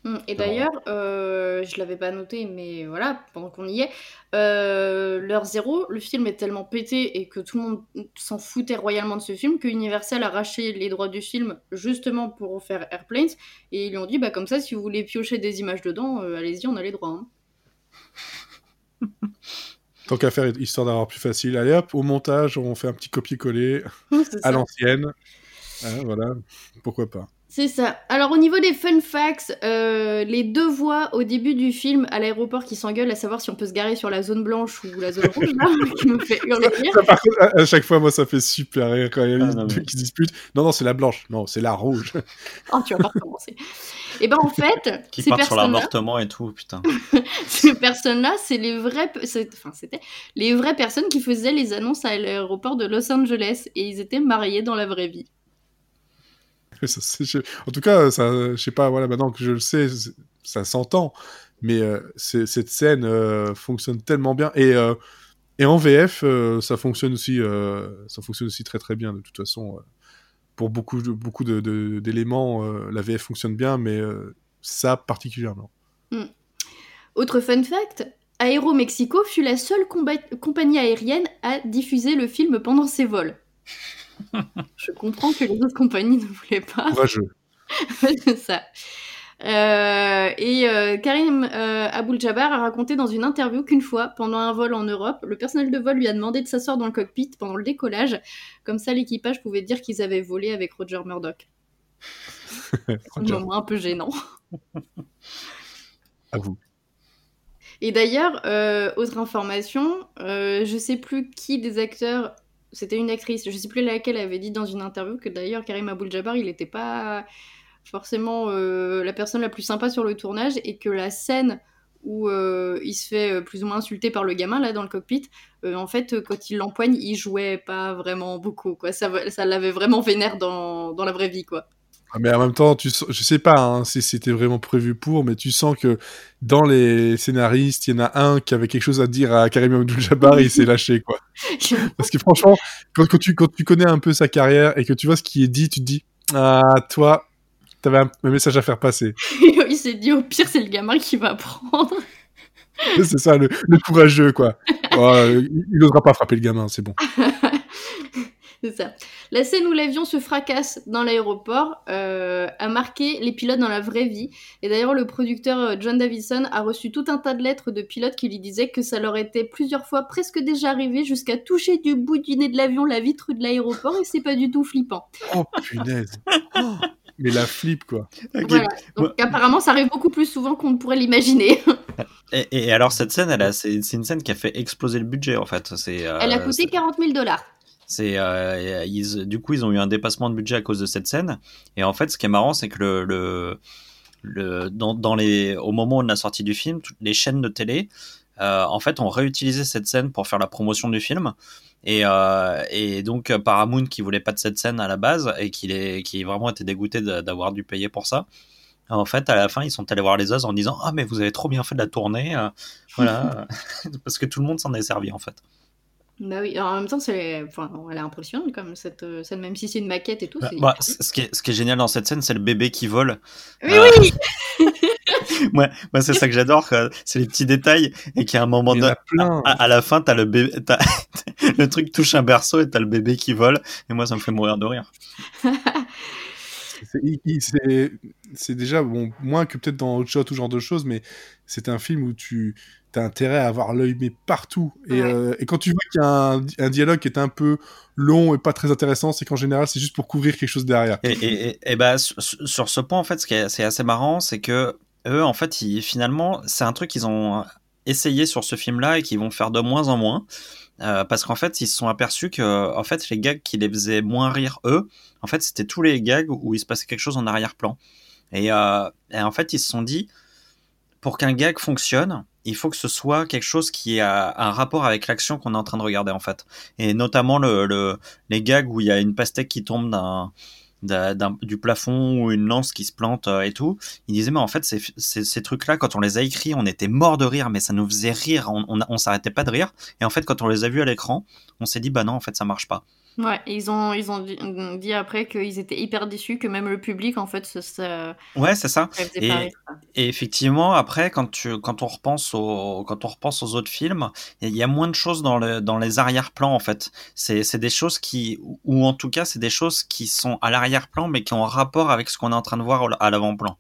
Hum, et d'ailleurs, euh, je l'avais pas noté, mais voilà, pendant qu'on y est, euh, l'heure zéro, le film est tellement pété et que tout le monde s'en foutait royalement de ce film que Universal a racheté les droits du film justement pour faire Airplanes et ils lui ont dit bah comme ça si vous voulez piocher des images dedans, euh, allez-y, on a les droits. Hein. Tant qu'à faire, histoire d'avoir plus facile. Allez hop, au montage, on fait un petit copier-coller à l'ancienne. Hein, voilà, pourquoi pas. C'est ça. Alors au niveau des fun facts, euh, les deux voix au début du film à l'aéroport qui s'engueulent à savoir si on peut se garer sur la zone blanche ou la zone rouge, là, qui me fait hurler à, chaque fois, moi, ça fait super rire quand il y a ah, deux qui se disputent. Non, non, c'est la blanche. Non, c'est la rouge. oh, tu vas pas recommencer. Et eh ben en fait, qui partent sur l'avortement et tout, putain. ces personnes-là, c'est les vraies, enfin c'était les vraies personnes qui faisaient les annonces à l'aéroport de Los Angeles et ils étaient mariés dans la vraie vie. en tout cas, ça, je sais pas, voilà, maintenant que je le sais, ça s'entend. Mais euh, cette scène euh, fonctionne tellement bien. Et, euh, en VF, ça, fonctionne aussi, ça fonctionne aussi très très bien, de toute façon. pour beaucoup, beaucoup d'éléments, la VF fonctionne bien, mais ça particulièrement. Hmm. Autre fun fact, Aéromexico fut la seule compagnie aérienne à diffuser le film pendant ses vols. je comprends que les autres compagnies ne voulaient pas. Courageux. ça. Euh, et euh, Karim euh, Aboul-Jabbar a raconté dans une interview qu'une fois, pendant un vol en Europe, le personnel de vol lui a demandé de s'asseoir dans le cockpit pendant le décollage. Comme ça, l'équipage pouvait dire qu'ils avaient volé avec Roger Murdoch. un moment un peu gênant. à vous. Et d'ailleurs, autre information, je sais plus qui des acteurs c'était une actrice, je sais plus laquelle avait dit dans une interview que d'ailleurs Karim Abdul-Jabbar, il n'était pas forcément euh, la personne la plus sympa sur le tournage et que la scène où euh, il se fait euh, plus ou moins insulter par le gamin là dans le cockpit, en fait quand il l'empoigne, il jouait pas vraiment beaucoup ça l'avait vraiment vénère dans, dans la vraie vie quoi. Ah, mais en même temps, tu, je sais pas hein, si c'était vraiment prévu pour, mais tu sens que dans les scénaristes, il y en a un qui avait quelque chose à dire à Karim Abdul-Jabbar et il s'est lâché, quoi. Parce que franchement, quand, tu, quand tu connais un peu sa carrière et que tu vois ce qui est dit, tu te dis, ah, toi, t'avais un, un message à faire passer. il s'est dit, au pire, c'est le gamin qui va prendre. c'est ça, le, courageux, quoi. Oh, il n'osera pas frapper le gamin, c'est bon. c'est ça. La scène où l'avion se fracasse dans l'aéroport euh, a marqué les pilotes dans la vraie vie. Et d'ailleurs, le producteur euh, John Davidson a reçu tout un tas de lettres de pilotes qui lui disaient que ça leur était plusieurs fois presque déjà arrivé jusqu'à toucher du bout du nez de l'avion la vitre de l'aéroport et c'est pas du tout flippant. Oh punaise oh, Mais la flip quoi. Donc apparemment ça arrive beaucoup plus souvent qu'on ne pourrait l'imaginer. et, alors cette scène, elle c'est une scène qui a fait exploser le budget en fait. Euh, elle a coûté 40 000 dollars. C'est, euh, du coup, ils ont eu un dépassement de budget à cause de cette scène. Et en fait, ce qui est marrant, c'est que le, le, dans, dans, les, au moment de la sortie du film, toutes les chaînes de télé, euh, en fait, ont réutilisé cette scène pour faire la promotion du film. Et, euh, et donc Paramount qui voulait pas de cette scène à la base et qui, est, qui vraiment été dégoûté d'avoir dû payer pour ça. En fait, à la fin, ils sont allés voir les Oz en disant Ah, mais vous avez trop bien fait de la tournée. voilà. Parce que tout le monde s'en est servi, en fait. Bah oui, en même temps, c'est, enfin, elle est impressionnante comme cette euh, scène, même si c'est une maquette et tout. Bah, bah, ce, qui est, ce qui est génial dans cette scène, c'est le bébé qui vole. Oui, euh... oui moi, moi c'est ça que j'adore, c'est les petits détails et qu'à un moment donné, à, à, la fin, t'as le bébé, as... le truc touche un berceau et t'as le bébé qui vole, et moi, ça me fait mourir de rire. c'est déjà bon, moins que peut-être dans Hot Shot ou genre de choses, mais c'est un film où tu intérêt à avoir l'œil mais partout. Et, euh, et, quand tu vois qu'il y a un, un, dialogue qui est un peu long et pas très intéressant, c'est qu'en général c'est juste pour couvrir quelque chose derrière. Et, et, et bah, sur, sur, ce point, en fait, ce qui est, c'est assez marrant, c'est que eux, en fait, ils, finalement, c'est un truc qu'ils ont essayé sur ce film-là et qu'ils vont faire de moins en moins. Euh, parce qu'en fait, ils se sont aperçus que en fait, les gags qui les faisaient moins rire, eux, en fait, c'était tous les gags où il se passait quelque chose en arrière-plan. Et, euh, et, en fait, ils se sont dit, pour qu'un gag fonctionne, il faut que ce soit quelque chose qui a un rapport avec l'action qu'on est en train de regarder, en fait. Et notamment le, le, les gags où il y a une pastèque qui tombe du plafond ou une lance qui se plante euh, et tout. Il disait mais en fait ces trucs-là quand on les a écrits on était mort de rire mais ça nous faisait rire, on, on, on s'arrêtait pas de rire et en fait quand on les a vus à l'écran on s'est dit bah non en fait ça marche pas. Ouais, ils ont, ils ont dit, dit après qu'ils étaient hyper déçus, que même le public, en fait, ça. ça ouais, c'est ça. Et, et, effectivement, après, quand, tu, quand, on repense au, quand on repense aux autres films, il y a moins de choses dans, le, dans les arrière-plans, en fait. C'est des choses qui. Ou en tout cas, c'est des choses qui sont à l'arrière-plan, mais qui ont rapport avec ce qu'on est en train de voir à l'avant-plan.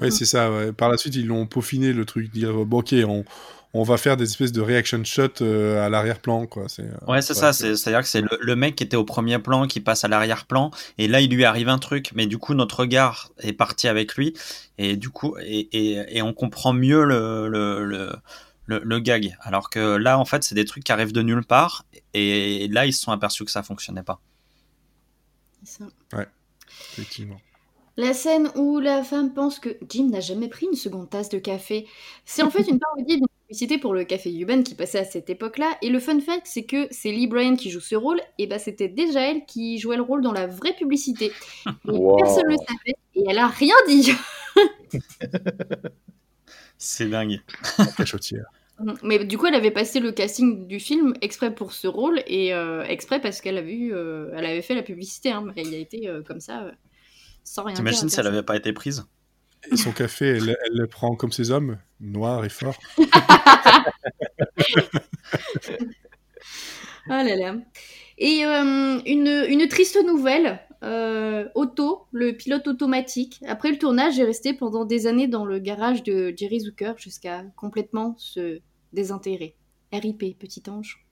Ouais, mm. c'est ça. Ouais. Par la suite, ils l'ont peaufiné, le truc, dire, bon, ok, on on va faire des espèces de reaction shot euh, à l'arrière-plan, quoi. C'est, euh, ouais, c'est ça. C'est, à dire que c'est le, mec qui était au premier plan qui passe à l'arrière-plan, et là, il lui arrive un truc, mais du coup, notre regard est parti avec lui, et du coup, et, et, et on comprend mieux le, le, le le, gag. Alors que là, en fait, c'est des trucs qui arrivent de nulle part, et là, ils se sont aperçus que ça fonctionnait pas. C'est ça. Ouais, effectivement. La scène où la femme pense que Jim n'a jamais pris une seconde tasse de café, c'est en fait une parodie d'une publicité pour le café Yuban qui passait à cette époque-là. Et le fun fact, c'est que c'est Lee Bryan qui joue ce rôle, et bah c'était déjà elle qui jouait le rôle dans la vraie publicité. Wow. Personne ne le savait, et elle a rien dit. c'est dingue. Mm, mais du coup, elle avait passé le casting du film exprès pour ce rôle et euh, exprès parce qu'elle avait, vu, euh, elle avait fait la publicité. Hein, elle y a été euh, comme ça, euh, sans rien T'imagines si elle n'avait pas été prise? Et son café, elle, elle, le prend comme ses hommes, noir et fort. ah là là. Et euh, une, une, triste nouvelle, euh, Otto, le pilote automatique, après le tournage, est resté pendant des années dans le garage de Jerry Zucker jusqu'à complètement se désintégrer. RIP, petit ange.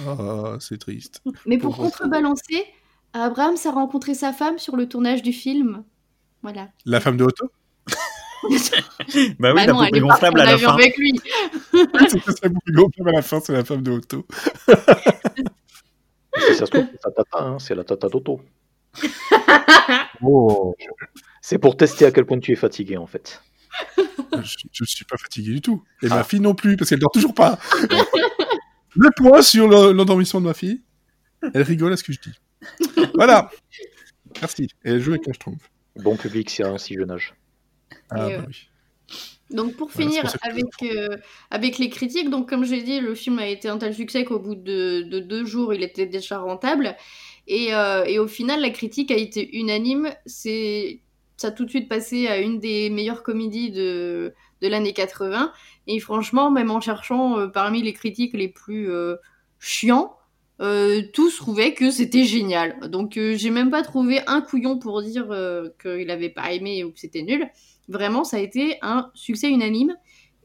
Ah, c'est triste. Mais pour, pour contrebalancer, Abraham a rencontré sa femme sur le tournage du film. Voilà. La femme de Otto bah oui, bah la poupée gonflable à la fin. Avec lui. c'est ça, la poupée gonflable à la fin, c'est la femme de Otto. si ça se trouve, c'est tata, hein, c'est la tata d'Otto. oh. C'est pour tester à quel point tu es fatigué, en fait. Je ne suis pas fatigué du tout. Et ah. ma fille non plus, parce qu'elle dort toujours pas. Le point sur l'endormissement de ma fille. Elle rigole à ce que je dis. Voilà. Merci. Et elle joue avec un schtroumpf. Bon public, c'est un si jeune âge. Ah, bah oui. Donc pour finir avec, euh, avec les critiques, donc comme j'ai dit, le film a été un tel succès qu'au bout de, de, deux jours, il était déjà rentable. Et, euh, et, au final, la critique a été unanime. C'est ça a tout de suite passé à une des meilleures comédies de, de l'année 80. Et franchement, même en cherchant euh, parmi les critiques les plus euh, chiants, euh, tous trouvaient que c'était génial. Donc j'ai même pas trouvé un couillon pour dire qu'il avait pas aimé ou que c'était nul. Vraiment, ça a été un succès unanime.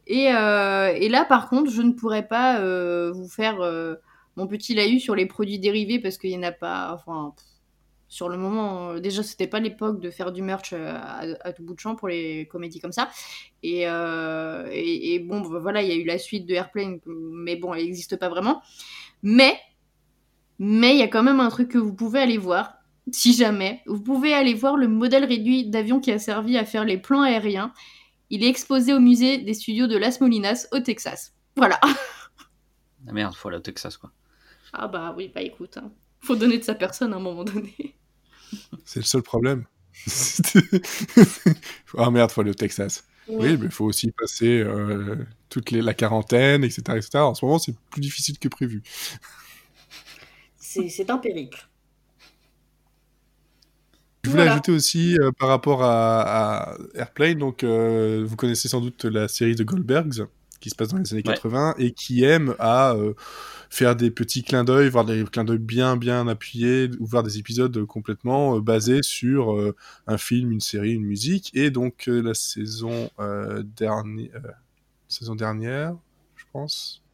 Et, euh, là, par contre, je ne pourrais pas euh, vous faire euh, mon petit laïus sur les produits dérivés parce qu'il n'y en a pas. Enfin, sur le moment, euh, déjà, c'était pas l'époque de faire du merch euh, à, tout bout de champ pour les comédies comme ça. Et, euh, et, et bon, voilà, il y a eu la suite de Airplane, mais bon, elle n'existe pas vraiment. Mais, mais il y a quand même un truc que vous pouvez aller voir si jamais, vous pouvez aller voir le modèle réduit d'avion qui a servi à faire les plans aériens. Il est exposé au musée des studios de Las Molinas au Texas. Voilà. Ah merde, faut aller au Texas quoi. Ah bah oui, bah écoute, hein. faut donner de sa personne à un moment donné. C'est le seul problème. ah merde, faut aller au Texas. Oui, mais il faut aussi passer euh, toute les, la quarantaine, etc., etc. En ce moment, c'est plus difficile que prévu. C'est un périple. Je voulais ajouter aussi euh, par rapport à, Airplane, donc euh, vous connaissez sans doute la série de Goldbergs qui se passe dans les années 80 et qui aime à faire des petits clins d'œil, voir des clins d'œil bien bien appuyés, ou voir des épisodes complètement basés sur un film, une série, une musique. Et donc la saison dernière, saison dernière, je pense,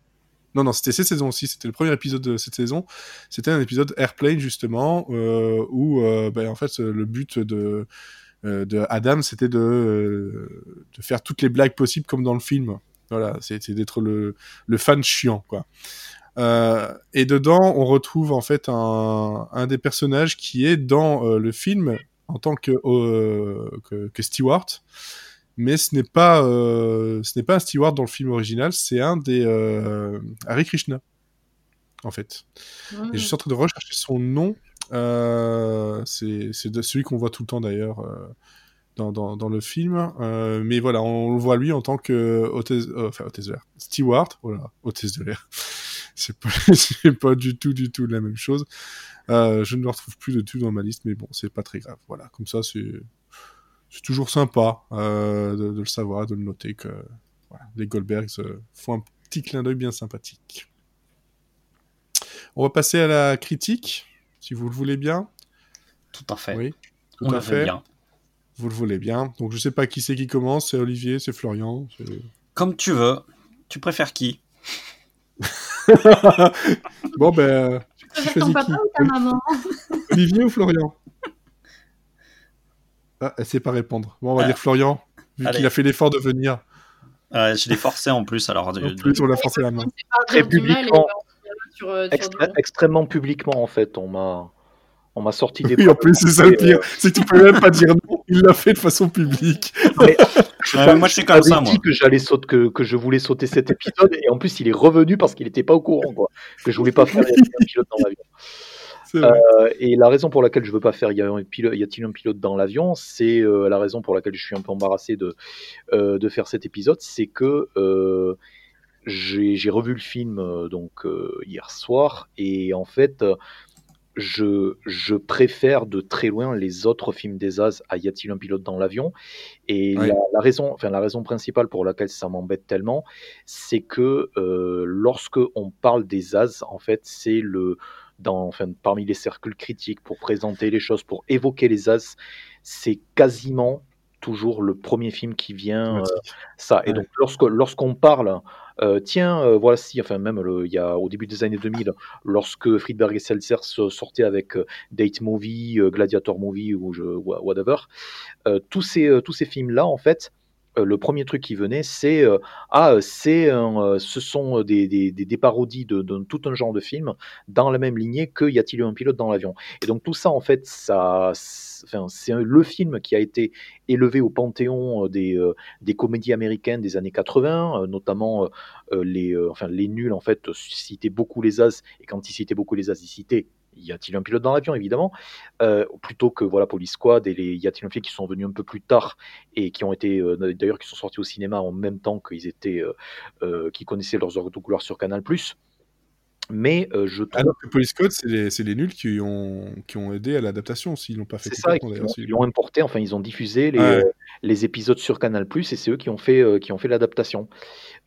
non, non, c'était cette saison aussi. C'était le premier épisode de cette saison. C'était un épisode Airplane, justement, euh, où, euh, ben, en fait, le but de, euh, de Adam, c'était de, de faire toutes les blagues possibles comme dans le film. Voilà, c'était d'être le, le fan chiant, quoi. et dedans, on retrouve en fait un, un des personnages qui est dans le film en tant que, que, que Stewart mais ce n'est pas euh, ce n'est pas un steward dans le film original, c'est un des euh, Hare Krishna en fait. Et je suis en train de rechercher son nom. Euh, c'est celui qu'on voit tout le temps d'ailleurs euh, dans, dans, dans, le film. Euh, mais voilà, on, le voit lui en tant que hôtesse, enfin hôtesse de l'air. Steward, voilà, hôtesse de l'air. c'est pas, pas du tout, du tout la même chose. je ne le retrouve plus de tout dans ma liste, mais bon, c'est pas très grave. Voilà, comme ça, c'est c'est toujours sympa euh, de, le savoir, de le noter que les Goldbergs euh, font un petit clin d'œil bien sympathique. On va passer à la critique, si vous le voulez bien. Tout à fait. Oui, tout On à fait. Bien. Vous le voulez bien. Donc je sais pas qui c'est qui commence, c'est Olivier, c'est Florian. Comme tu veux. Tu préfères qui? Bon ben. Tu préfères ton papa ou ta maman? Olivier ou Florian? Ah, elle sait pas répondre. Bon, on va dire Florian, vu qu'il a fait l'effort de venir. je l'ai forcé en plus, alors. En plus, on l'a forcé la main. Très publiquement. Euh, extrêmement publiquement, en fait, on m'a. On m'a sorti des. Oui, en plus, c'est ça le pire. Euh, c'est que tu peux même pas dire non. Il l'a fait de façon publique. moi, je suis comme ça, moi. que j'allais sauter, que, que, je voulais sauter cet épisode, et en plus, il est revenu parce qu'il n'était pas au courant, quoi. Que je voulais pas faire un pilote dans l'avion. Euh, et la raison pour laquelle je veux pas faire y a-t-il un pilote dans l'avion, c'est euh, la raison pour laquelle je suis un peu embarrassé de, euh, de faire cet épisode, c'est que j'ai revu le film donc hier soir et en fait je, je, préfère de très loin les autres films des As à Y a-t-il un pilote dans l'avion. Et la, raison, enfin, la raison principale pour laquelle ça m'embête tellement, c'est que lorsque on parle des As, en fait, c'est le, dans, enfin, parmi les cercles critiques pour présenter les choses, pour évoquer les as, c'est quasiment toujours le premier film qui vient euh, ça. Et donc lorsque lorsqu'on parle, euh, tiens, euh, voici, enfin même le, il y a au début des années 2000, lorsque Friedberg et Seltzer sortaient avec Date Movie, Gladiator Movie ou je, whatever, tous ces tous ces films là en fait euh, le premier truc qui venait, c'est euh, ah, c'est euh, ce sont des, des, parodies de, tout un genre de films dans la même lignée que y a-t-il eu un pilote dans l'avion? Et donc tout ça, en fait, ça, c'est le film qui a été élevé au panthéon des, des comédies américaines des années 80, notamment les, enfin les nuls en fait citaient beaucoup les as et quand ils citaient beaucoup les as, ils citaient y a-t-il un pilote dans l'avion évidemment. Euh, plutôt que voilà Police Squad et les y a-t-il un qui sont venus un peu plus tard et qui ont été euh, d'ailleurs qui sont sortis au cinéma en même temps qu'ils étaient euh, qui connaissaient leurs heures de couleur sur Canal mais je trouve... Alors que Police Code, c'est les, les, nuls qui ont, qui ont aidé à l'adaptation, s'ils l'ont pas fait. C'est ça, ils, l'ont importé, enfin ils ont diffusé les, les épisodes sur Canal+, et c'est eux qui ont fait, qui ont fait l'adaptation.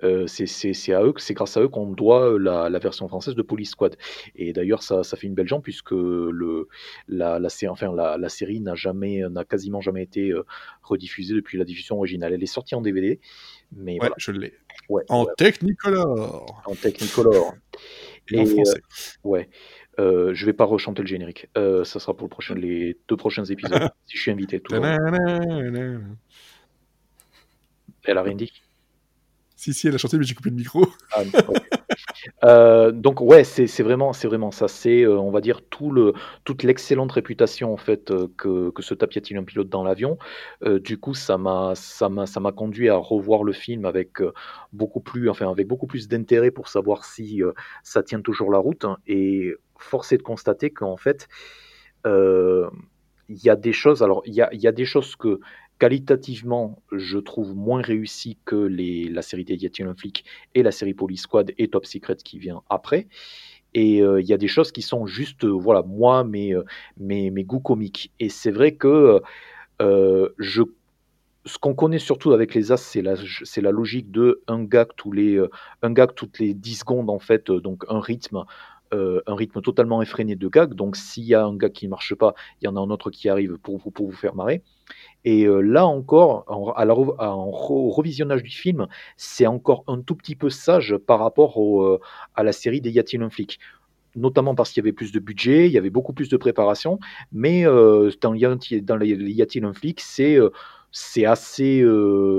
Euh, c'est à eux, c'est grâce à eux qu'on doit euh, la, la, version française de Police Squad. Et d'ailleurs, ça, ça, fait une belle jambe puisque le, la, la, enfin, la, la série n'a jamais, n'a quasiment jamais été euh, rediffusée depuis la diffusion originale. Elle est sortie en DVD, mais ouais, je l'ai. Ouais, en Technicolor. En Technicolor. Et, en français. ouais. Euh, je vais pas rechanter le générique. Euh, ça sera pour le prochain, les deux prochains épisodes, si je suis invité. Elle a rien dit si, si, elle a chanté, mais j'ai coupé le micro. Ah, Euh, donc ouais, c'est vraiment, c'est vraiment ça. C'est, euh, on va dire, tout le, toute l'excellente réputation en fait euh, que, que se tape un pilote dans l'avion. du coup, ça m'a, conduit à revoir le film avec beaucoup plus, enfin avec beaucoup plus d'intérêt pour savoir si ça tient toujours la route. Et force est de constater qu'en fait, il y a des choses. Alors, il y a, y a des choses que qualitativement, je trouve moins réussi que la série des un flic et la série Police Squad et Top Secret qui vient après. Et euh, il y a des choses qui sont juste, euh, voilà, moi, mes, euh, mes, mes, goûts comiques. Et c'est vrai que je, ce qu'on connaît surtout avec les As, c'est la, c'est la logique de un gag, les, un gag toutes les 10 secondes, en fait, donc un rythme. Un rythme totalement effréné de gag. Donc, s'il y a un gag qui ne marche pas, il y en a un autre qui arrive pour, vous faire marrer. Et euh, là encore, en, à revisionnage du film, c'est encore un tout petit peu sage par rapport euh, à la série des Y a-t-il un flic? Notamment parce qu'il y avait plus de budget, il y avait beaucoup plus de préparation, mais euh, dans, Y a-t-il un flic, c'est c'est assez,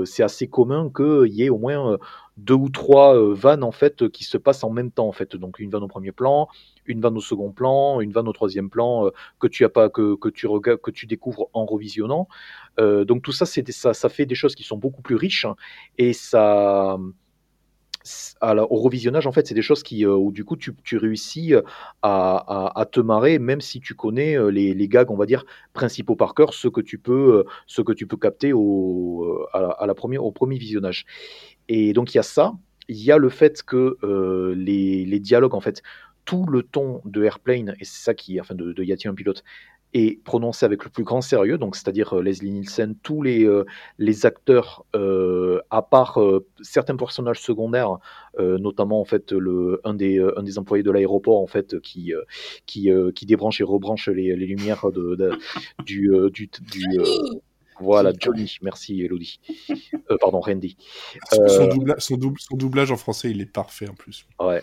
c'est assez commun qu'il y ait au moins deux ou trois vannes en fait qui se passent en même temps en fait. Donc une vanne au premier plan, une vanne au second plan, une vanne au troisième plan que tu as pas que, que tu regardes, que tu découvres en revisionnant. donc tout ça, c'est ça, ça fait des choses qui sont beaucoup plus riches hein, et ça au revisionnage, en fait, c'est des choses qui, où du coup, tu, réussis à, te marrer, même si tu connais les, les, gags, on va dire, principaux par cœur, ce que tu peux, ce que tu peux capter au, à la première, au premier visionnage. Et donc il y a ça, il y a le fait que euh, les, dialogues, en fait, tout le ton de Airplane, et c'est ça qui, enfin de, de Yati un pilote, est prononcé avec le plus grand sérieux, donc c'est-à-dire euh, Leslie Nielsen, tous les, euh, les acteurs, à part certains personnages secondaires, notamment en fait le, un, des, un des employés de l'aéroport en fait qui, qui, qui débranche et rebranche les, les lumières de, du, du, du voilà, Johnny, merci Elodie. Euh, pardon, Randy. Euh, son, doublage en français, il est parfait en plus. Ouais,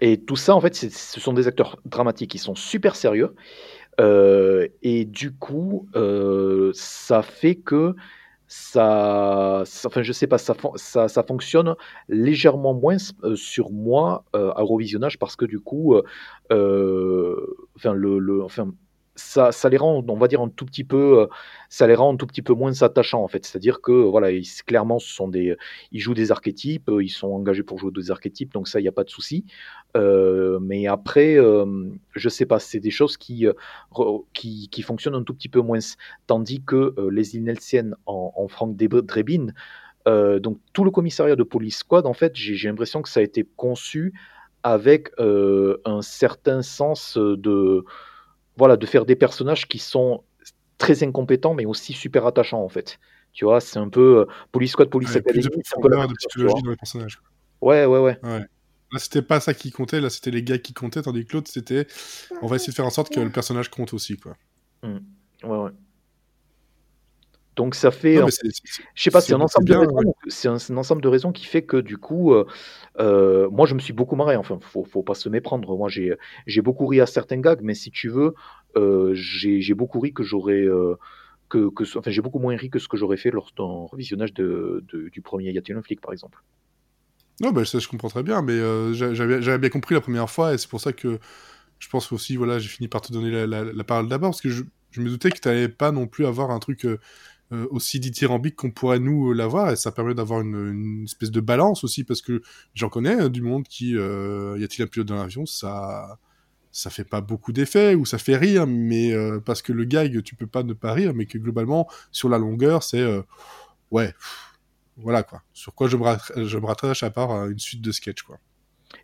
Et tout ça, en fait, ce sont des acteurs dramatiques qui sont super sérieux. Euh, et du coup, ça fait que ça, enfin, je sais pas, ça, ça, ça fonctionne légèrement moins sur moi à revisionnage parce que du coup, enfin, le, le, enfin, ça, ça, les rend, on va dire, un tout petit peu, euh, ça les rend un tout petit peu moins attachants en fait. C'est-à-dire que voilà, clairement, ce sont des, ils jouent des archétypes, euh, ils sont engagés pour jouer des archétypes, donc ça, il n'y a pas de souci. Euh, mais après, je sais pas, c'est des choses qui, qui, qui, fonctionnent un tout petit peu moins. Tandis que les Inelsiennes en, en Frank Drebin, donc tout le commissariat de police squad, en fait, j'ai l'impression que ça a été conçu avec un certain sens de voilà, de faire des personnages qui sont très incompétents, mais aussi super attachants, en fait. Tu vois, c'est un peu euh, Police Squad, Police Academy. C'est un peu de psychologie dans les personnages. Ouais, ouais, ouais. ouais. Là, c'était pas ça qui comptait, là, c'était les gars qui comptaient, tandis que l'autre, c'était on va essayer de faire en sorte que le personnage compte aussi, quoi. Mmh. Ouais, ouais. Donc ça fait, je sais pas, c'est un ensemble de raisons. C'est un, ensemble de raisons qui fait que du coup, euh, euh, moi je me suis beaucoup marré. Enfin, faut, faut pas se méprendre. Moi j'ai, j'ai beaucoup ri à certains gags, mais si tu veux, euh, j'ai, beaucoup ri que j'aurais, que, que, enfin j'ai beaucoup moins ri que ce que j'aurais fait lors d'un revisionnage de, du premier Y a-t-il un flic par exemple. Non, bah, ça je comprends très bien, mais j'avais, j'avais bien compris la première fois et c'est pour ça que je pense aussi, voilà, j'ai fini par te donner la, la, parole d'abord parce que je, je me doutais que tu n'allais pas non plus avoir un truc euh, aussi dithyrambique qu'on pourrait nous euh, l'avoir. Et ça permet d'avoir une, espèce de balance aussi parce que j'en connais hein, du monde qui euh, y a-t-il un pilote dans l'avion ça ça fait pas beaucoup d'effet ou ça fait rire mais parce que le gag tu peux pas ne pas rire mais que globalement sur la longueur c'est ouais voilà quoi. Sur quoi je me, je me rattache à part une suite de sketchs quoi.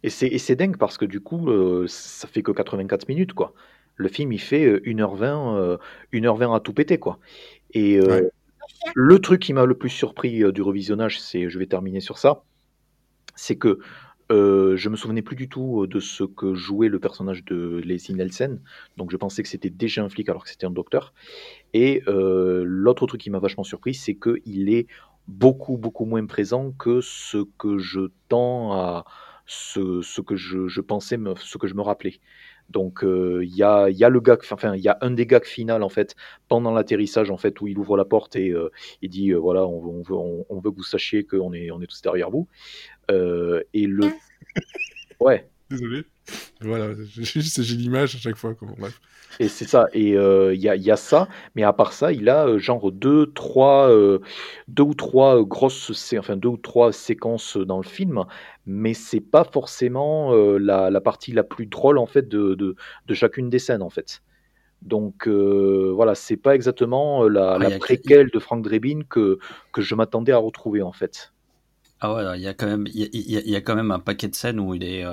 Et c'est dingue parce que du coup ça fait que 84 minutes quoi. Le film il fait 1h20 1h20 à tout péter quoi. Et le truc qui m'a le plus surpris euh, du revisionnage, c'est, je vais terminer sur ça, c'est que euh, je me souvenais plus du tout euh, de ce que jouait le personnage de Leslie Nelson, donc je pensais que c'était déjà un flic alors que c'était un docteur. Et l'autre truc qui m'a vachement surpris, c'est qu'il est beaucoup beaucoup moins présent que ce que je tends à ce, que je, je, pensais, ce que je me rappelais. Donc euh, il y, a, y, a, le gag, enfin il y a un des gags final en fait pendant l'atterrissage en fait où il ouvre la porte et euh, il dit euh, voilà on veut, on, veut, on, veut, que vous sachiez qu'on est, on est tous derrière vous. et le Ouais. Désolé. Voilà, j'ai l'image à chaque fois. Bref. Et c'est ça. Et euh, il y, a, y, a, ça, mais à part ça, il a euh, genre deux, trois, euh, deux ou trois grosses, enfin deux ou trois séquences dans le film, mais c'est pas forcément la, la, partie la plus drôle en fait de, de, de chacune des scènes en fait. Donc voilà, c'est pas exactement la, la préquelle de Frank Drebin que, que je m'attendais à retrouver en fait. Ah ouais, il y a quand même, il y, y, a quand même un paquet de scènes où il est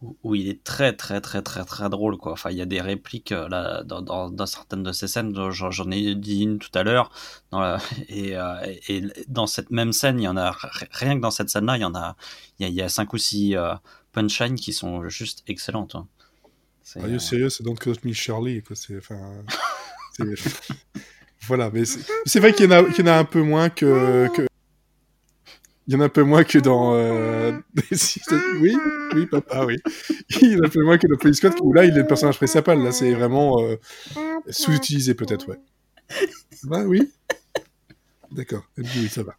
où, il est très très très très très drôle quoi. Enfin, il y a des répliques euh, là dans, dans, dans certaines de ces scènes. J'en ai dit une tout à l'heure. Et, euh, et, dans cette même scène, il y en a rien que dans cette scène-là, il y en a il y a, il y a cinq ou six euh, punchlines qui sont juste excellentes. Hein. Are you serious? Don't call me Shirley. Quoi. C'est, enfin, voilà, mais c'est, vrai qu'il y, en a, qu'il y en a un peu moins que, que il y en a un peu moins que dans. Euh... oui, oui, papa, oui. Il y en a un peu moins que dans Police Squad, où là, il est le personnage principal. Là, c'est vraiment euh, sous-utilisé, peut-être, ouais. Bah oui? D'accord. Oui, ça va.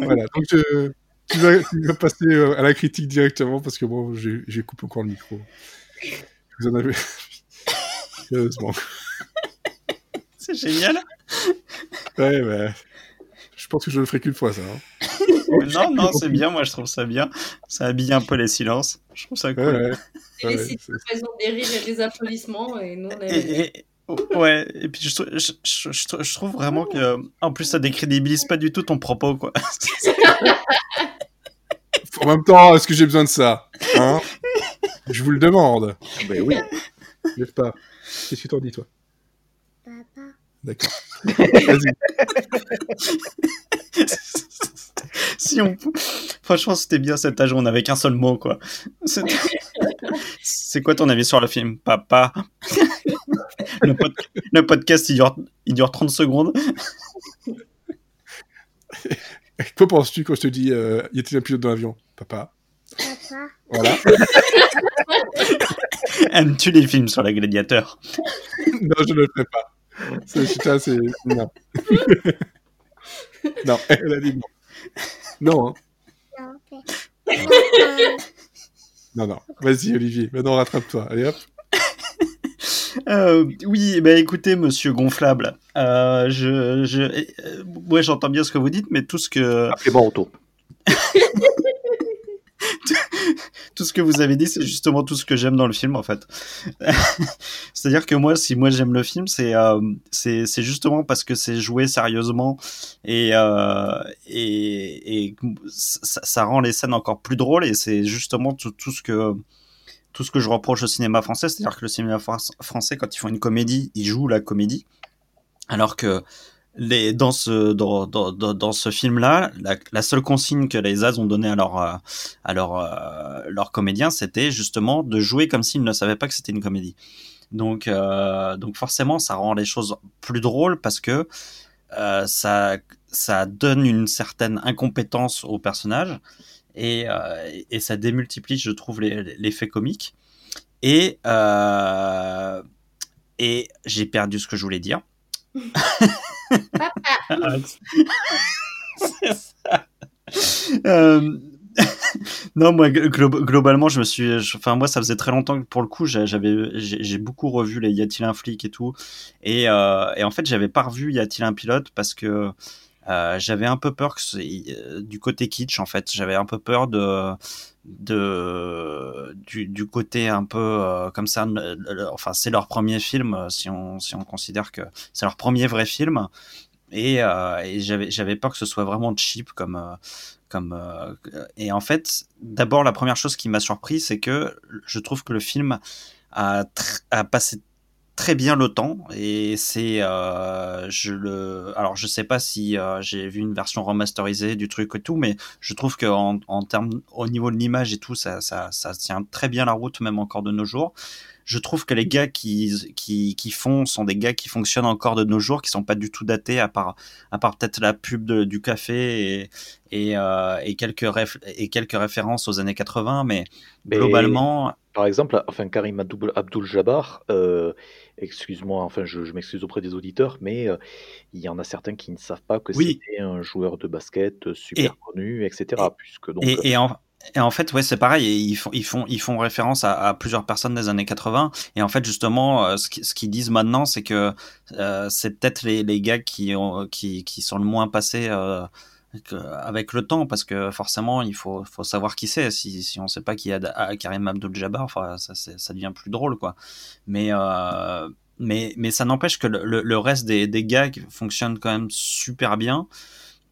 Voilà. Donc, je... tu, vas, tu, vas, passer euh, à la critique directement, parce que moi, j'ai coupé encore le micro. Vous en avez. Sérieusement. C'est génial. Ouais, ouais. Je pense que je le ferai qu'une fois, ça. Hein. non, non, c'est bien, moi je trouve ça bien. Ça habille un peu les silences. Je trouve ça cool. Ouais, ouais. les sites des rires et des applaudissements, et nous on est... Ouais, et puis je, je, je, je, trouve vraiment que, en plus, ça décrédibilise pas du tout ton propos, quoi. en même temps, est-ce que j'ai besoin de ça hein? Je vous le demande. Ben oui. Lève pas. Qu'est-ce que t'en dis, toi? D'accord. Vas-y. si on... Franchement, c'était bien cet âge où on n'avait qu'un seul mot, quoi. C'est quoi ton avis sur le film Papa? Le, podcast, il dure... il dure 30 secondes. Que penses-tu quand je te dis euh, y a-t-il un pilote dans l'avion Papa? Papa. Voilà. Aimes-tu les films sur les gladiateurs? Non, je ne le ferai pas. C'est, c'est... Non. non, elle a dit non. Non. Hein. Non, non. Vas-y, Olivier. Maintenant, rattrape-toi. Allez, hop. Euh, oui, bah écoutez, monsieur Gonflable, euh, je, je, euh, ouais, j'entends bien ce que vous dites, mais tout ce que. Appelez-moi Otto. tout ce que vous avez dit, c'est justement tout ce que j'aime dans le film, en fait. C'est-à-dire que moi, si moi j'aime le film, c'est euh, c'est justement parce que c'est joué sérieusement et euh, et, et ça, ça, rend les scènes encore plus drôles et c'est justement tout, tout ce que tout ce que je reproche au cinéma français, c'est-à-dire que le cinéma français, quand ils font une comédie, ils jouent la comédie, alors que les, dans ce dans, ce film là la, seule consigne que les As ont donnée à leur euh, à euh, comédien c'était justement de jouer comme s'ils ne savaient pas que c'était une comédie. Donc euh, forcément ça rend les choses plus drôles parce que ça donne une certaine incompétence au personnage et ça démultiplie je trouve l'effet comique et j'ai perdu ce que je voulais dire Euh, non, moi, globalement, je me suis. Enfin, moi, ça faisait très longtemps que pour le coup, j'avais, j'ai beaucoup revu les Y a-t-il un flic et tout. Et, euh, et en fait, j'avais pas revu Y a-t-il un pilote parce que euh, j'avais un peu peur que euh, du côté kitsch, en fait. J'avais un peu peur de du, côté un peu euh, comme ça enfin c'est leur premier film si on si on considère que c'est leur premier vrai film et, et j'avais j'avais peur que ce soit vraiment cheap comme comme et en fait d'abord la première chose qui m'a surpris c'est que je trouve que le film a, a passé très bien le temps et c'est euh, je le alors je sais pas si euh, j'ai vu une version remasterisée du truc et tout mais je trouve que en, en termes au niveau de l'image et tout ça, ça ça tient très bien la route même encore de nos jours je trouve que les gars qui, qui, qui font sont des gars qui fonctionnent encore de nos jours, qui sont pas du tout datés, à part, à part peut-être la pub de, du café et, et, euh, et, quelques et quelques références aux années 80, mais, mais globalement. Par exemple, enfin Karim Abdul-Jabbar, euh, excuse-moi, enfin je, je m'excuse auprès des auditeurs, mais euh, il y en a certains qui ne savent pas que oui. c'était un joueur de basket super et, connu, etc. Et, puisque donc, et en, et en fait, ouais, c'est pareil. Ils font, ils font, ils font référence à, plusieurs personnes des années 80. Et en fait, justement, euh, ce qu'ils disent maintenant, c'est que euh, c'est peut-être les, les gars qui, ont, qui, qui sont le moins passés euh, avec le temps, parce que forcément, il faut, savoir qui c'est. Si, on sait pas qui est ah, Karim Abdul-Jabbar, enfin, ça, devient plus drôle, quoi. Mais mais, mais ça n'empêche que le, reste des, des gags fonctionne quand même super bien.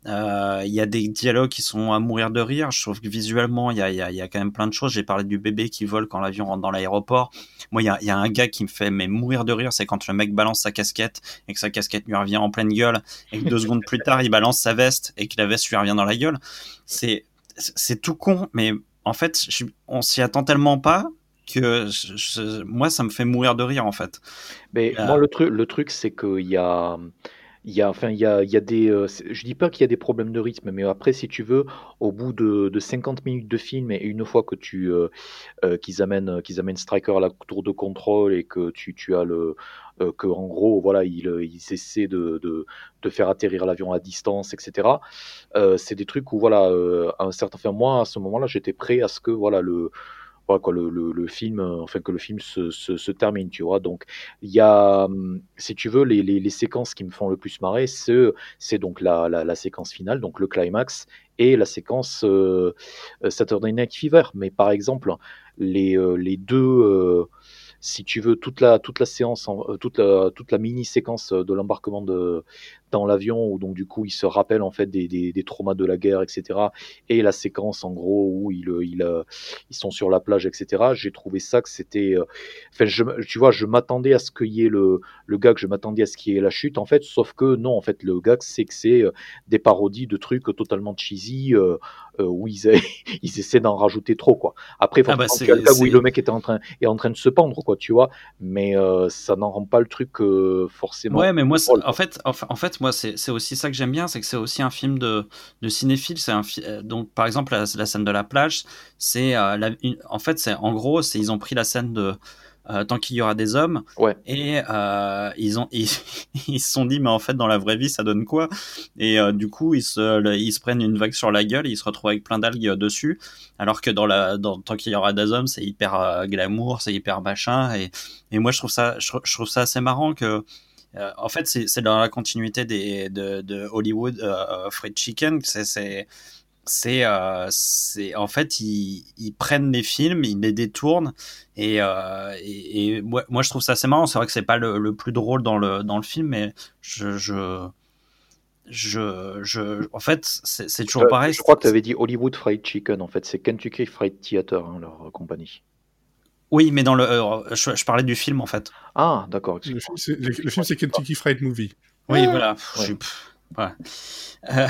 Euh, il y a des dialogues qui sont à mourir de rire. Je trouve que visuellement, il y a, y, a, y a, quand même plein de choses. J'ai parlé du bébé qui vole quand l'avion rentre dans l'aéroport. Moi, il y a, y a, un gars qui me fait mais mourir de rire. C'est quand le mec balance sa casquette et que sa casquette lui revient en pleine gueule et que deux secondes plus tard, il balance sa veste et que la veste lui revient dans la gueule. C'est, c'est tout con, mais en fait, je, on s'y attend tellement pas que moi, ça me fait mourir de rire en fait. Mais euh, moi, le truc, le truc, c'est qu'il y a il y a, enfin, il y a, il y a des, euh, je dis pas qu'il y a des problèmes de rythme, mais après, si tu veux, au bout de, de 50 minutes de film et une fois que tu, euh, euh, qu'ils amènent, qu'ils amènent Striker à la tour de contrôle et que tu, tu as le, que en gros, voilà, ils, ils essaient de, de, de faire atterrir l'avion à distance, etc. c'est des trucs où, voilà, à un certain, enfin, moi, à ce moment-là, j'étais prêt à ce que, voilà, le quoi, le, film, euh, enfin que le film se, termine, tu vois. Donc il y a, hum, si tu veux, les, séquences qui me font le plus marrer, c'est donc la, séquence finale, donc le climax, et la séquence euh, euh Saturday Night Fever. Mais par exemple, les, deux si tu veux, toute la, séance, toute, la, toute la mini séquence de l'embarquement de, dans l'avion où donc du coup il se rappelle en fait des, des, des, traumas de la guerre, etc. Et la séquence en gros où ils, ils, ils sont sur la plage, etc. J'ai trouvé ça que c'était, euh, enfin, je, tu vois, je m'attendais à ce qu'il y ait le, le gag, je m'attendais à ce qu'il y ait la chute en fait, sauf que non, en fait, le gag c'est que c'est euh, des parodies de trucs totalement cheesy euh, où ils, ils essaient d'en rajouter trop quoi. Après, ah bah il a le gag où le mec était en train, est en train de se pendre quoi, tu vois, mais ça n'en rend pas le truc forcément. Ouais, mais moi, en fait, en fait moi, c'est aussi ça que j'aime bien, c'est que c'est aussi un film de, de cinéphile. C'est un euh, donc par exemple la, scène de la plage, c'est euh, en fait c'est en gros c'est ils ont pris la scène de euh, tant qu'il y aura des hommes. Ouais. Et ils ont ils, ils, se sont dit mais en fait dans la vraie vie ça donne quoi? Et du coup ils se ils se prennent une vague sur la gueule, et ils se retrouvent avec plein d'algues dessus, alors que dans la dans tant qu'il y aura des hommes c'est hyper glamour, c'est hyper machin et et moi je trouve ça je, je trouve ça assez marrant que euh, en fait, c'est dans la continuité des, de, de Hollywood euh, Fried Chicken. C'est c'est euh, en fait ils, ils, prennent les films ils les détournent et, euh, et, et moi, moi, je trouve ça assez marrant. C'est vrai que c'est pas le, le, plus drôle dans le dans le film mais je je je, je en fait c'est toujours pareil. je crois que tu avais dit Hollywood Fried Chicken en fait. C'est Kentucky Fried Theater hein, leur compagnie oui, mais dans le, euh, je, parlais du film en fait. Ah, d'accord. Le, film, c'est Kentucky Fried Movie. Oui, voilà. Euh,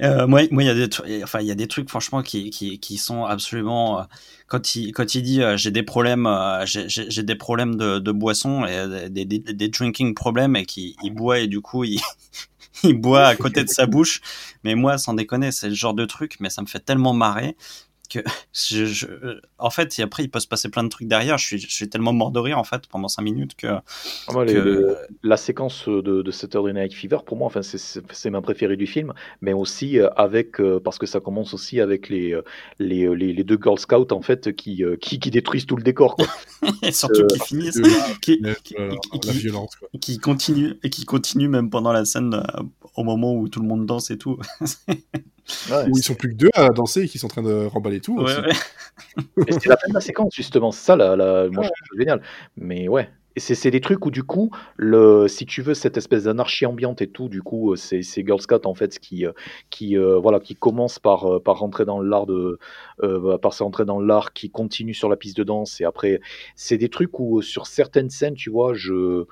euh, moi, il y a des, enfin, il y a des trucs franchement qui, qui, qui sont absolument. quand il, quand il dit j'ai des problèmes, j'ai des problèmes de, de boisson et des, des, des drinking problèmes et qu'il il boit et du coup il il boit à côté de sa bouche. Mais moi, sans déconner, c'est le genre de truc, mais ça me fait tellement marrer que je, je, en fait, et après, il peut se passer plein de trucs derrière. Je suis, je suis tellement mort de rire en fait pendant 5 minutes que. Ah, que... la séquence de, de Saturday Night Fever, pour moi, enfin, c'est ma préférée du film, mais aussi euh, avec euh, parce que ça commence aussi avec les euh, les, les, les, deux Girl Scouts en fait qui, qui, qui détruisent tout le décor. Quoi. et surtout qui finissent, qui, qui, violence, quoi. qui continue et qui continue même pendant la scène au moment où tout le monde danse et tout. où ils sont plus que deux à danser et qui sont en train de remballer tout. Ouais, ouais. c'est la fin de la séquence, justement. C'est ça, la, la... moi, je trouve génial. Mais ouais. C'est des trucs où, du coup, le, si tu veux, cette espèce d'anarchie ambiante et tout, du coup, c'est Girl Scout, en fait, qui, euh, qui, euh, voilà, qui commence par, euh, par rentrer dans l'art de, euh, par rentrer dans l'art, qui continue sur la piste de danse. Et après, c'est des trucs où, sur certaines scènes, tu vois, je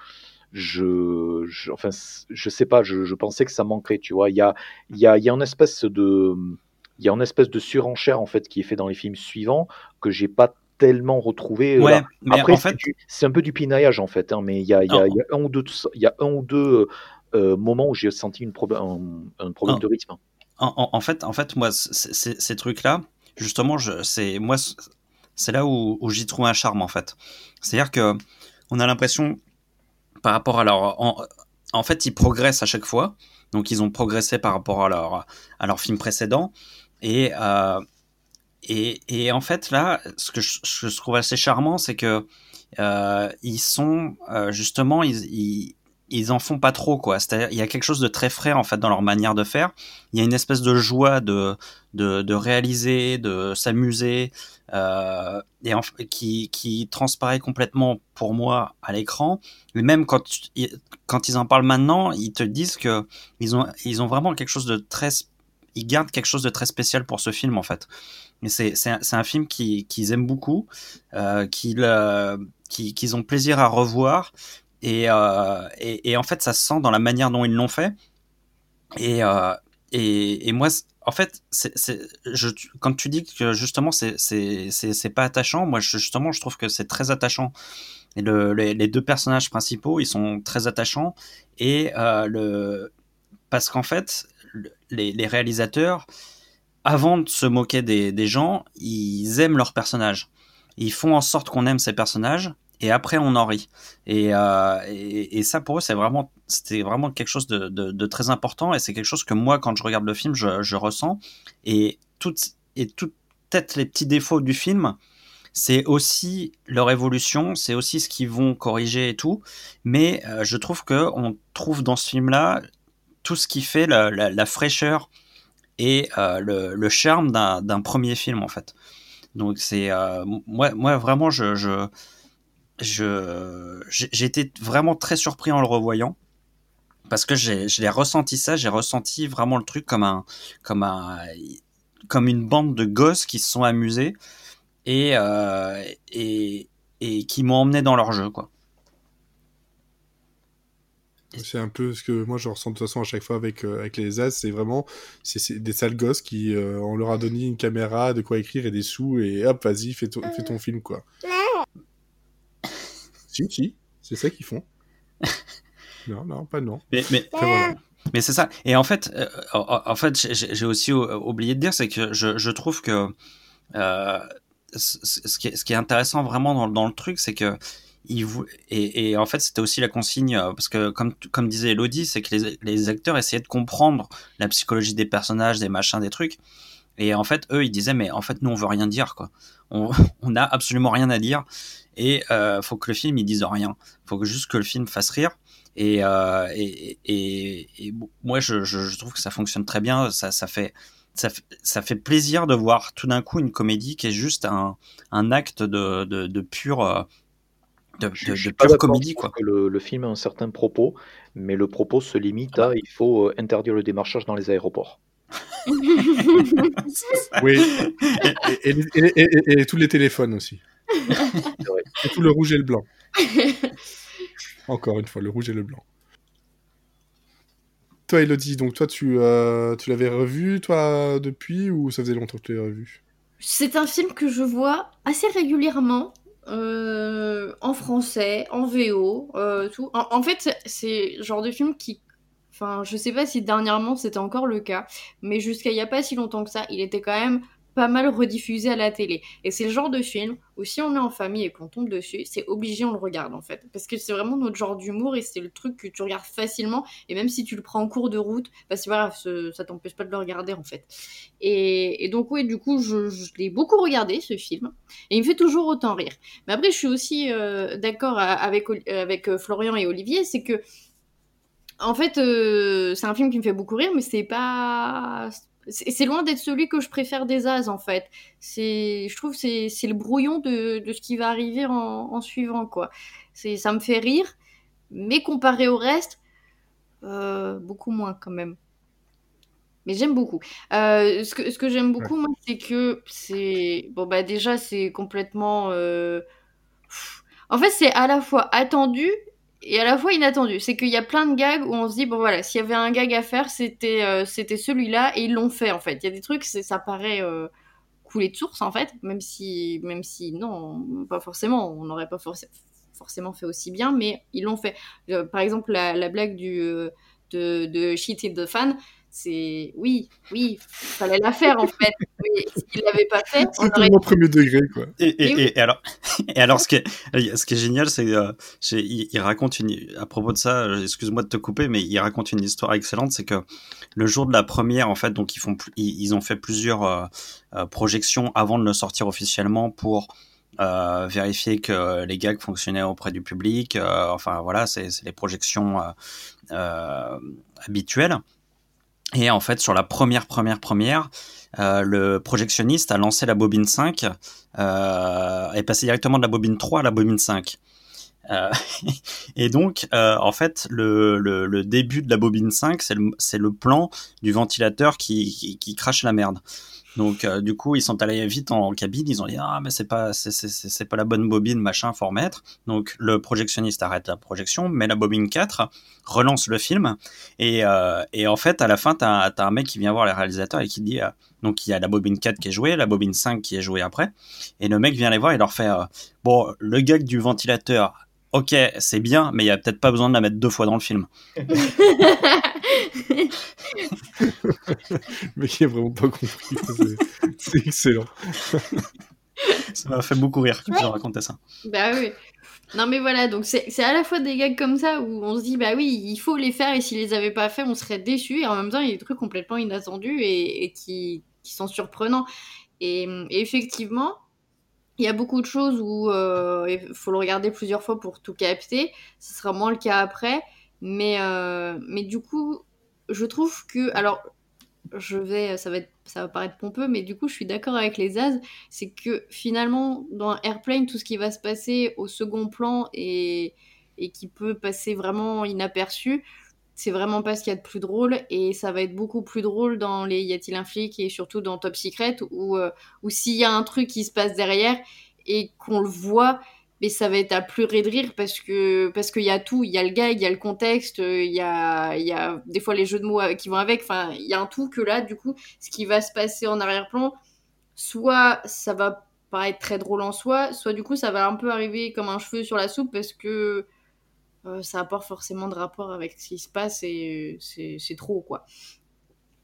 je, je, enfin, je sais pas, je, je, pensais que ça manquerait, tu vois. Il y a, il y a, y a une espèce de, il y a une espèce de surenchère en fait qui est fait dans les films suivants que j'ai pas tellement retrouvé. Ouais, mais Après, en fait, c'est un peu du pinaillage en fait, hein, mais il y a, y, a, y a un ou deux, il y a un ou deux euh, moments où j'ai senti une un, un, problème de rythme. En, en, fait, en fait, moi, ces trucs-là, justement, c'est moi, c'est là où, où j'y trouve un charme en fait. C'est-à-dire que on a l'impression par rapport à leur. En, fait, ils progressent à chaque fois. Donc, ils ont progressé par rapport à leur, à leur film précédent. Et, euh, et, et, en fait, là, ce que je, trouve assez charmant, c'est que euh, ils sont euh, justement, ils, ils, en font pas trop, quoi. C'est-à-dire, il y a quelque chose de très frais en fait dans leur manière de faire. Il y a une espèce de joie de de, réaliser, de s'amuser, euh, et qui qui transparaît complètement pour moi à l'écran. Et même quand quand ils en parlent maintenant, ils te disent que ils ont ils ont vraiment quelque chose de très ils gardent quelque chose de très spécial pour ce film en fait. C'est un, un, film qu'ils qui aiment beaucoup, euh, qu'ils ont plaisir à revoir. Et, euh, et, en fait, ça se sent dans la manière dont ils l'ont fait. Et, euh, moi, en fait, quand tu dis que justement c'est, pas attachant, moi justement je trouve que c'est très attachant. Les, deux personnages principaux, ils sont très attachants. Et euh, parce qu'en fait, les, réalisateurs, avant de se moquer des gens, ils aiment leurs personnages. Ils font en sorte qu'on aime ces personnages et après on en rit. Et, euh, et, ça pour eux c'est vraiment c'était vraiment quelque chose de, très important et c'est quelque chose que moi quand je regarde le film je, ressens et toutes et peut-être les petits défauts du film c'est aussi leur évolution, c'est aussi ce qu'ils vont corriger et tout, mais euh, je trouve que on trouve dans ce film-là tout ce qui fait la, fraîcheur et euh, le, charme d'un premier film en fait. Donc c'est moi, moi vraiment je je j'ai été vraiment très surpris en le revoyant parce que j'ai l'ai ressenti ça, j'ai ressenti vraiment le truc comme un comme un comme une bande de gosses qui se sont amusés et euh, et, et qui m'ont emmené dans leur jeu quoi. C'est un peu ce que moi je ressens de toute façon à chaque fois avec, euh, avec les As, c'est vraiment c'est des sales gosses qui euh, on leur a donné une caméra, de quoi écrire et des sous et hop vas-y fais, ton fais ton film quoi. Si, si, c'est ça qu'ils font. non, non, pas non. Mais, mais, voilà. mais c'est ça. Et en fait, euh, en fait j'ai aussi oublié de dire, c'est que je, je, trouve que euh, ce, qui est, ce qui est intéressant vraiment dans, dans le truc, c'est que et, et, en fait c'était aussi la consigne euh, parce que comme comme disait Elodie c'est que les, les, acteurs essayaient de comprendre la psychologie des personnages des machins des trucs et en fait eux ils disaient mais en fait nous on veut rien dire quoi. On, on a absolument rien à dire. Et euh, faut que le film il dise rien. Faut que juste que le film fasse rire. Et euh, et, et, et, moi je, je, je, trouve que ça fonctionne très bien. Ça ça fait ça, ça fait plaisir de voir tout d'un coup une comédie qui est juste un, un acte de, de, de pure euh, de, je, de, je de comédie quoi. Que le, le, film a un certain propos, mais le propos se limite à il faut interdire le démarchage dans les aéroports. oui, et, et, et, et, tous les téléphones aussi. Et tout le rouge et le blanc. Encore une fois, le rouge et le blanc. Toi, Elodie, donc toi, tu, euh, tu l'avais revu, toi, depuis, ou ça faisait longtemps que tu l'avais revu? C'est un film que je vois assez régulièrement, euh, en français, en VO, euh, tout. En, en fait, c'est le genre de film qui Enfin, je sais pas si dernièrement c'était encore le cas, mais jusqu'à il y a pas si longtemps que ça, il était quand même pas mal rediffusé à la télé. Et c'est le genre de film où si on est en famille et qu'on tombe dessus, c'est obligé on le regarde en fait. Parce que c'est vraiment notre genre d'humour et c'est le truc que tu regardes facilement. Et même si tu le prends en cours de route, bah c'est pas grave, ça t'empêche pas de le regarder en fait. Et, donc oui, du coup, je, l'ai beaucoup regardé ce film. Et il me fait toujours autant rire. Mais après, je suis aussi euh, d'accord avec, avec Florian et Olivier, c'est que en fait, euh, c'est un film qui me fait beaucoup rire, mais c'est pas. C'est loin d'être celui que je préfère des As, en fait. Je trouve que c'est le brouillon de, de, ce qui va arriver en, en suivant, quoi. Ça me fait rire, mais comparé au reste, euh, beaucoup moins quand même. Mais j'aime beaucoup. Euh, ce que, ce que j'aime beaucoup, ouais. moi, c'est que c'est. Bon, bah, déjà, c'est complètement. Euh... En fait, c'est à la fois attendu et à la fois inattendu. C'est qu'il y a plein de gags où on se dit, bon voilà, s'il y avait un gag à faire, c'était euh, c'était celui-là, et ils l'ont fait en fait. Il y a des trucs, ça paraît euh, couler de source en fait, même si, même si non, pas forcément, on n'aurait pas forc forcément fait aussi bien, mais ils l'ont fait. Euh, par exemple, la, la blague du, de, de Shit Hit the Fan, c'est oui, oui, fallait la faire en fait. Mais s'il l'avait pas fait, c'est tellement premier degré quoi. Et, alors, et alors ce qui est, ce qui est génial, c'est euh, il, raconte une à propos de ça. Euh, excuse-moi de te couper, mais il raconte une histoire excellente. C'est que le jour de la première, en fait, donc ils font, ils, ont fait plusieurs euh, projections avant de le sortir officiellement pour euh, vérifier que les gags fonctionnaient auprès du public. Euh, enfin voilà, c'est les projections euh, habituelles. Et en fait, sur la première, première, première, le projectionniste a lancé la bobine 5 euh, est passé directement de la bobine 3 à la bobine 5. et donc, en fait, le, début de la bobine 5, c'est le, plan du ventilateur qui crache la merde. Donc euh, du coup, ils sont allés vite en, cabine, ils ont dit ah mais c'est pas c'est pas la bonne bobine, machin, faut remettre. Donc le projectionniste arrête la projection, met la bobine 4, relance le film et, euh, et en fait à la fin t'as as un mec qui vient voir les réalisateurs et qui dit euh, donc il y a la bobine 4 qui est jouée, la bobine 5 qui est jouée après et le mec vient les voir et leur fait bon le gag du ventilateur ok, c'est bien, mais il y a peut-être pas besoin de la mettre deux fois dans le film. mais qui a vraiment pas compris. C'est excellent. ça m'a fait beaucoup rire que tu racontais ça. Bah oui. Non mais voilà, donc c'est à la fois des gags comme ça où on se dit bah oui, il faut les faire et s'ils les avaient pas fait, on serait déçus et en même temps il y a des trucs complètement inattendus et, qui, sont surprenants. et effectivement, il y a beaucoup de choses où euh, il faut le regarder plusieurs fois pour tout capter. Ce sera moins le cas après. Mais, euh, mais du coup, je trouve que. Alors, je vais, ça va, être, ça va paraître pompeux, mais du coup, je suis d'accord avec les As. C'est que finalement, dans Airplane, tout ce qui va se passer au second plan et, et qui peut passer vraiment inaperçu, c'est vraiment pas ce qu'il y a de plus drôle et ça va être beaucoup plus drôle dans les Y a-t-il un flic et surtout dans Top Secret où, euh, où s'il y a un truc qui se passe derrière et qu'on le voit mais ça va être à pleurer de rire parce que parce qu'il y a tout il y a le gars il y a le contexte il y a y a des fois les jeux de mots qui vont avec enfin il y a un tout que là du coup ce qui va se passer en arrière-plan soit ça va paraître très drôle en soi soit du coup ça va un peu arriver comme un cheveu sur la soupe parce que euh, ça apporte forcément de rapport avec ce qui se passe et c'est trop, quoi.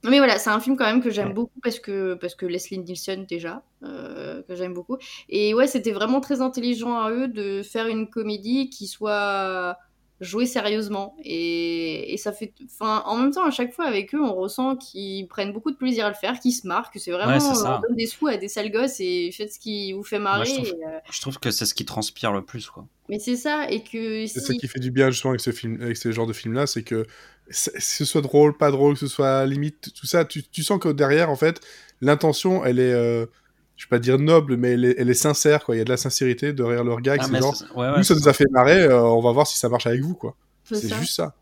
Mais voilà, c'est un film quand même que j'aime beaucoup parce que, parce que Leslie Nielsen, déjà, euh, que j'aime beaucoup. Et ouais, c'était vraiment très intelligent à eux de faire une comédie qui soit jouer sérieusement. Et, et ça fait. Enfin, en même temps, à chaque fois avec eux, on ressent qu'ils prennent beaucoup de plaisir à le faire, qu'ils se marrent, que c'est vraiment. on donne des sous à des sales gosses et faites ce qui vous fait marrer. Euh, je, trouve, que c'est ce qui transpire le plus, quoi. Mais c'est ça, et que. C'est ça qui fait du bien, justement, avec ce, film, avec ce genre de film-là, c'est que ce soit drôle, pas drôle, que ce soit limite, tout ça, tu, tu sens que derrière, en fait, l'intention, elle est. Euh, je vais pas dire noble, mais elle est, elle est, sincère, quoi. Il y a de la sincérité derrière leur gag. Ah, c'est genre, nous, ça nous a fait marrer, euh, on va voir si ça marche avec vous, quoi. C'est juste ça.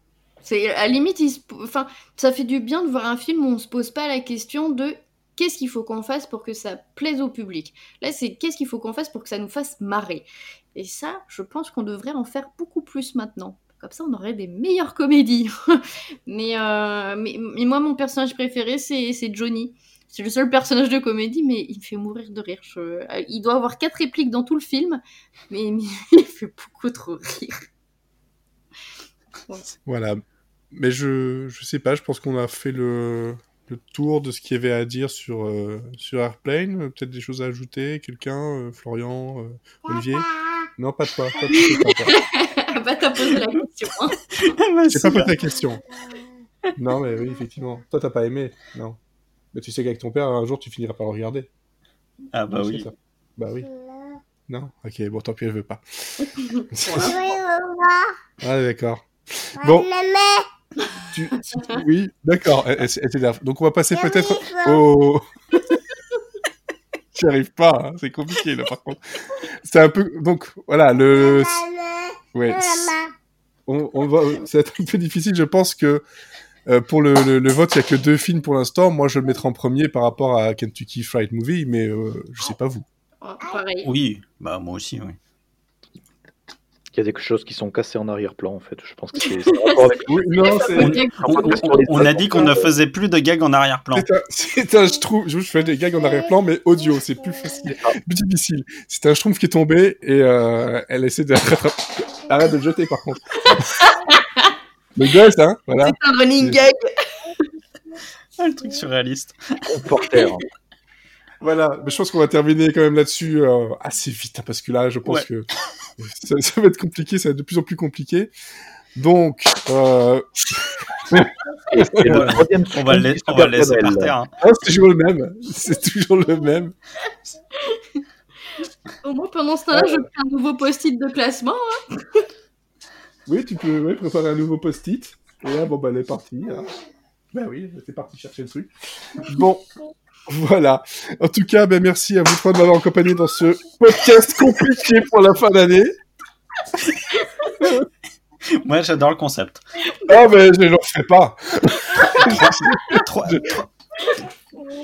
C'est à limite, enfin, ça fait du bien de voir un film où on se pose pas la question de qu'est-ce qu'il faut qu'on fasse pour que ça plaise au public. Là, c'est qu'est-ce qu'il faut qu'on fasse pour que ça nous fasse marrer. Et ça, je pense qu'on devrait en faire beaucoup plus maintenant. Comme ça, on aurait des meilleures comédies. mais, euh, mais, mais, moi, mon personnage préféré, c'est Johnny. C'est le seul personnage de comédie, mais il me fait mourir de rire. Euh, il doit avoir quatre répliques dans tout le film, mais, il fait beaucoup trop rire. Voilà. Mais je, je sais pas, je pense qu'on a fait le, le tour de ce qu'il y avait à dire sur, euh, sur Airplane. Peut-être des choses à ajouter? Quelqu'un euh, Florian Olivier? Non, pas toi. Pas toi, bah, t'as posé la question. Hein. J'ai pas posé la question. Non, mais oui, effectivement. Toi, t'as pas aimé? Non. Mais tu sais qu'avec ton père, un jour, tu finiras par le regarder. Ah bah oui. Bah oui. Non? Ok, bon, tant pis, elle veut pas. ah, d'accord. Bon. Tu, oui, d'accord, Donc, on va passer peut-être au... J'y arrive pas, hein, c'est compliqué, là, par contre. C'est un peu... Donc, voilà, le... Ouais. On, on va... C'est un peu difficile, je pense que euh, pour le, le, vote, il n'y a que deux films pour l'instant. Moi, je le mettrai en premier par rapport à Kentucky Fried Movie, mais euh, je sais pas vous. Oh, pareil. Oui, bah moi aussi, oui. Il y a des choses qui sont cassées en arrière-plan, en fait. Je pense que c'est. on, a dit qu'on ne faisait plus de gags en arrière-plan. C'est un, je trouve, je fais des gags en arrière-plan, mais audio, c'est plus facile, plus difficile. C'est un schtroumpf qui est tombé et euh, elle essaie de Arrête de le jeter, par contre. Le gosse, hein, voilà. C'est un running gag. Un truc surréaliste. Porter. Voilà, mais je pense qu'on va terminer quand même là-dessus euh, assez vite, hein, parce que là, je pense que ça, ça, va être compliqué, ça va être de plus en plus compliqué. Donc, euh... on, va le, on va le laisser par terre. Hein. Ah, c'est toujours le même, c'est toujours le même. Au moins, pendant ce temps-là, je fais un nouveau post-it de classement. Hein. Oui, tu peux ouais, préparer un nouveau post-it. Et là, bon, bah, elle est partie. Hein. Ben oui, c'est parti chercher le truc. Bon, voilà. En tout cas, ben merci à vous trois de m'avoir accompagné dans ce podcast compliqué pour la fin d'année. Moi, j'adore le concept. Ah, mais je ne le refais pas. trois, trois,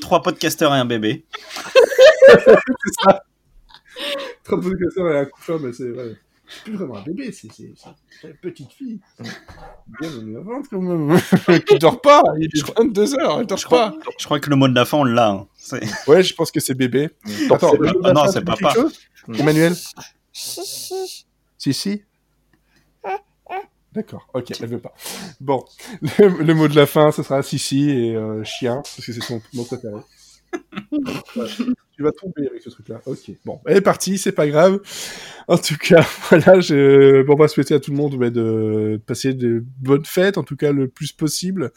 trois, podcasteurs et un bébé. c'est ça. Trois podcasteurs et un couffin, mais c'est vrai. C'est plus vraiment un bébé, c'est une petite fille. Bien énervante quand même. qui dort pas, il est 22h, elle dort je pas. Crois, je crois que le mot de la fin, on l'a. Hein. Ouais, je pense que c'est bébé. Attends, ah, non, c'est papa. Emmanuel Si, si. D'accord, ok, elle veut pas. Bon, le, le, mot de la fin, ce sera Sissi et euh, chien, parce que c'est son mot préféré. ouais. Tu vas tomber avec ce truc-là. Ok, bon, elle est partie, c'est pas grave. En tout cas, voilà, je... bon, on souhaiter à tout le monde ouais, de passer de bonnes fêtes, en tout cas le plus possible.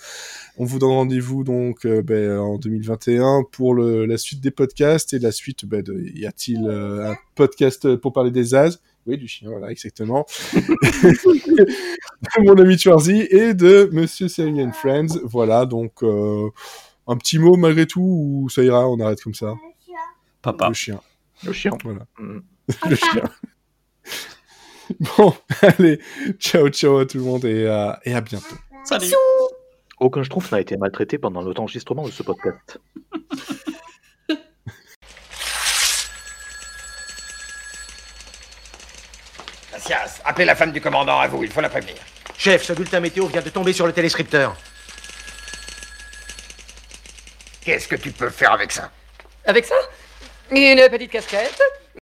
On vous donne rendez-vous donc euh, ben, en 2021 pour la suite des podcasts et la suite, ben, y a-t-il euh, un podcast pour parler des As oui, du chien, voilà, exactement. de mon ami Schwarzy et de Monsieur Selling and Friends. Voilà, donc euh, un petit mot malgré tout ou ça ira, on arrête comme ça? Papa. Le chien. Le chien. Voilà. Mm. Le chien. Bon, allez, ciao, ciao à tout le monde et, euh, et à bientôt. Salut. Aucun schtroumpf n'a été maltraité pendant l'enregistrement de ce podcast. Macias, appelez la femme du commandant à vous, il faut la prévenir. Chef, ce bulletin météo vient de tomber sur le téléscripteur. Qu'est-ce que tu peux faire avec ça? Avec ça? Une petite casquette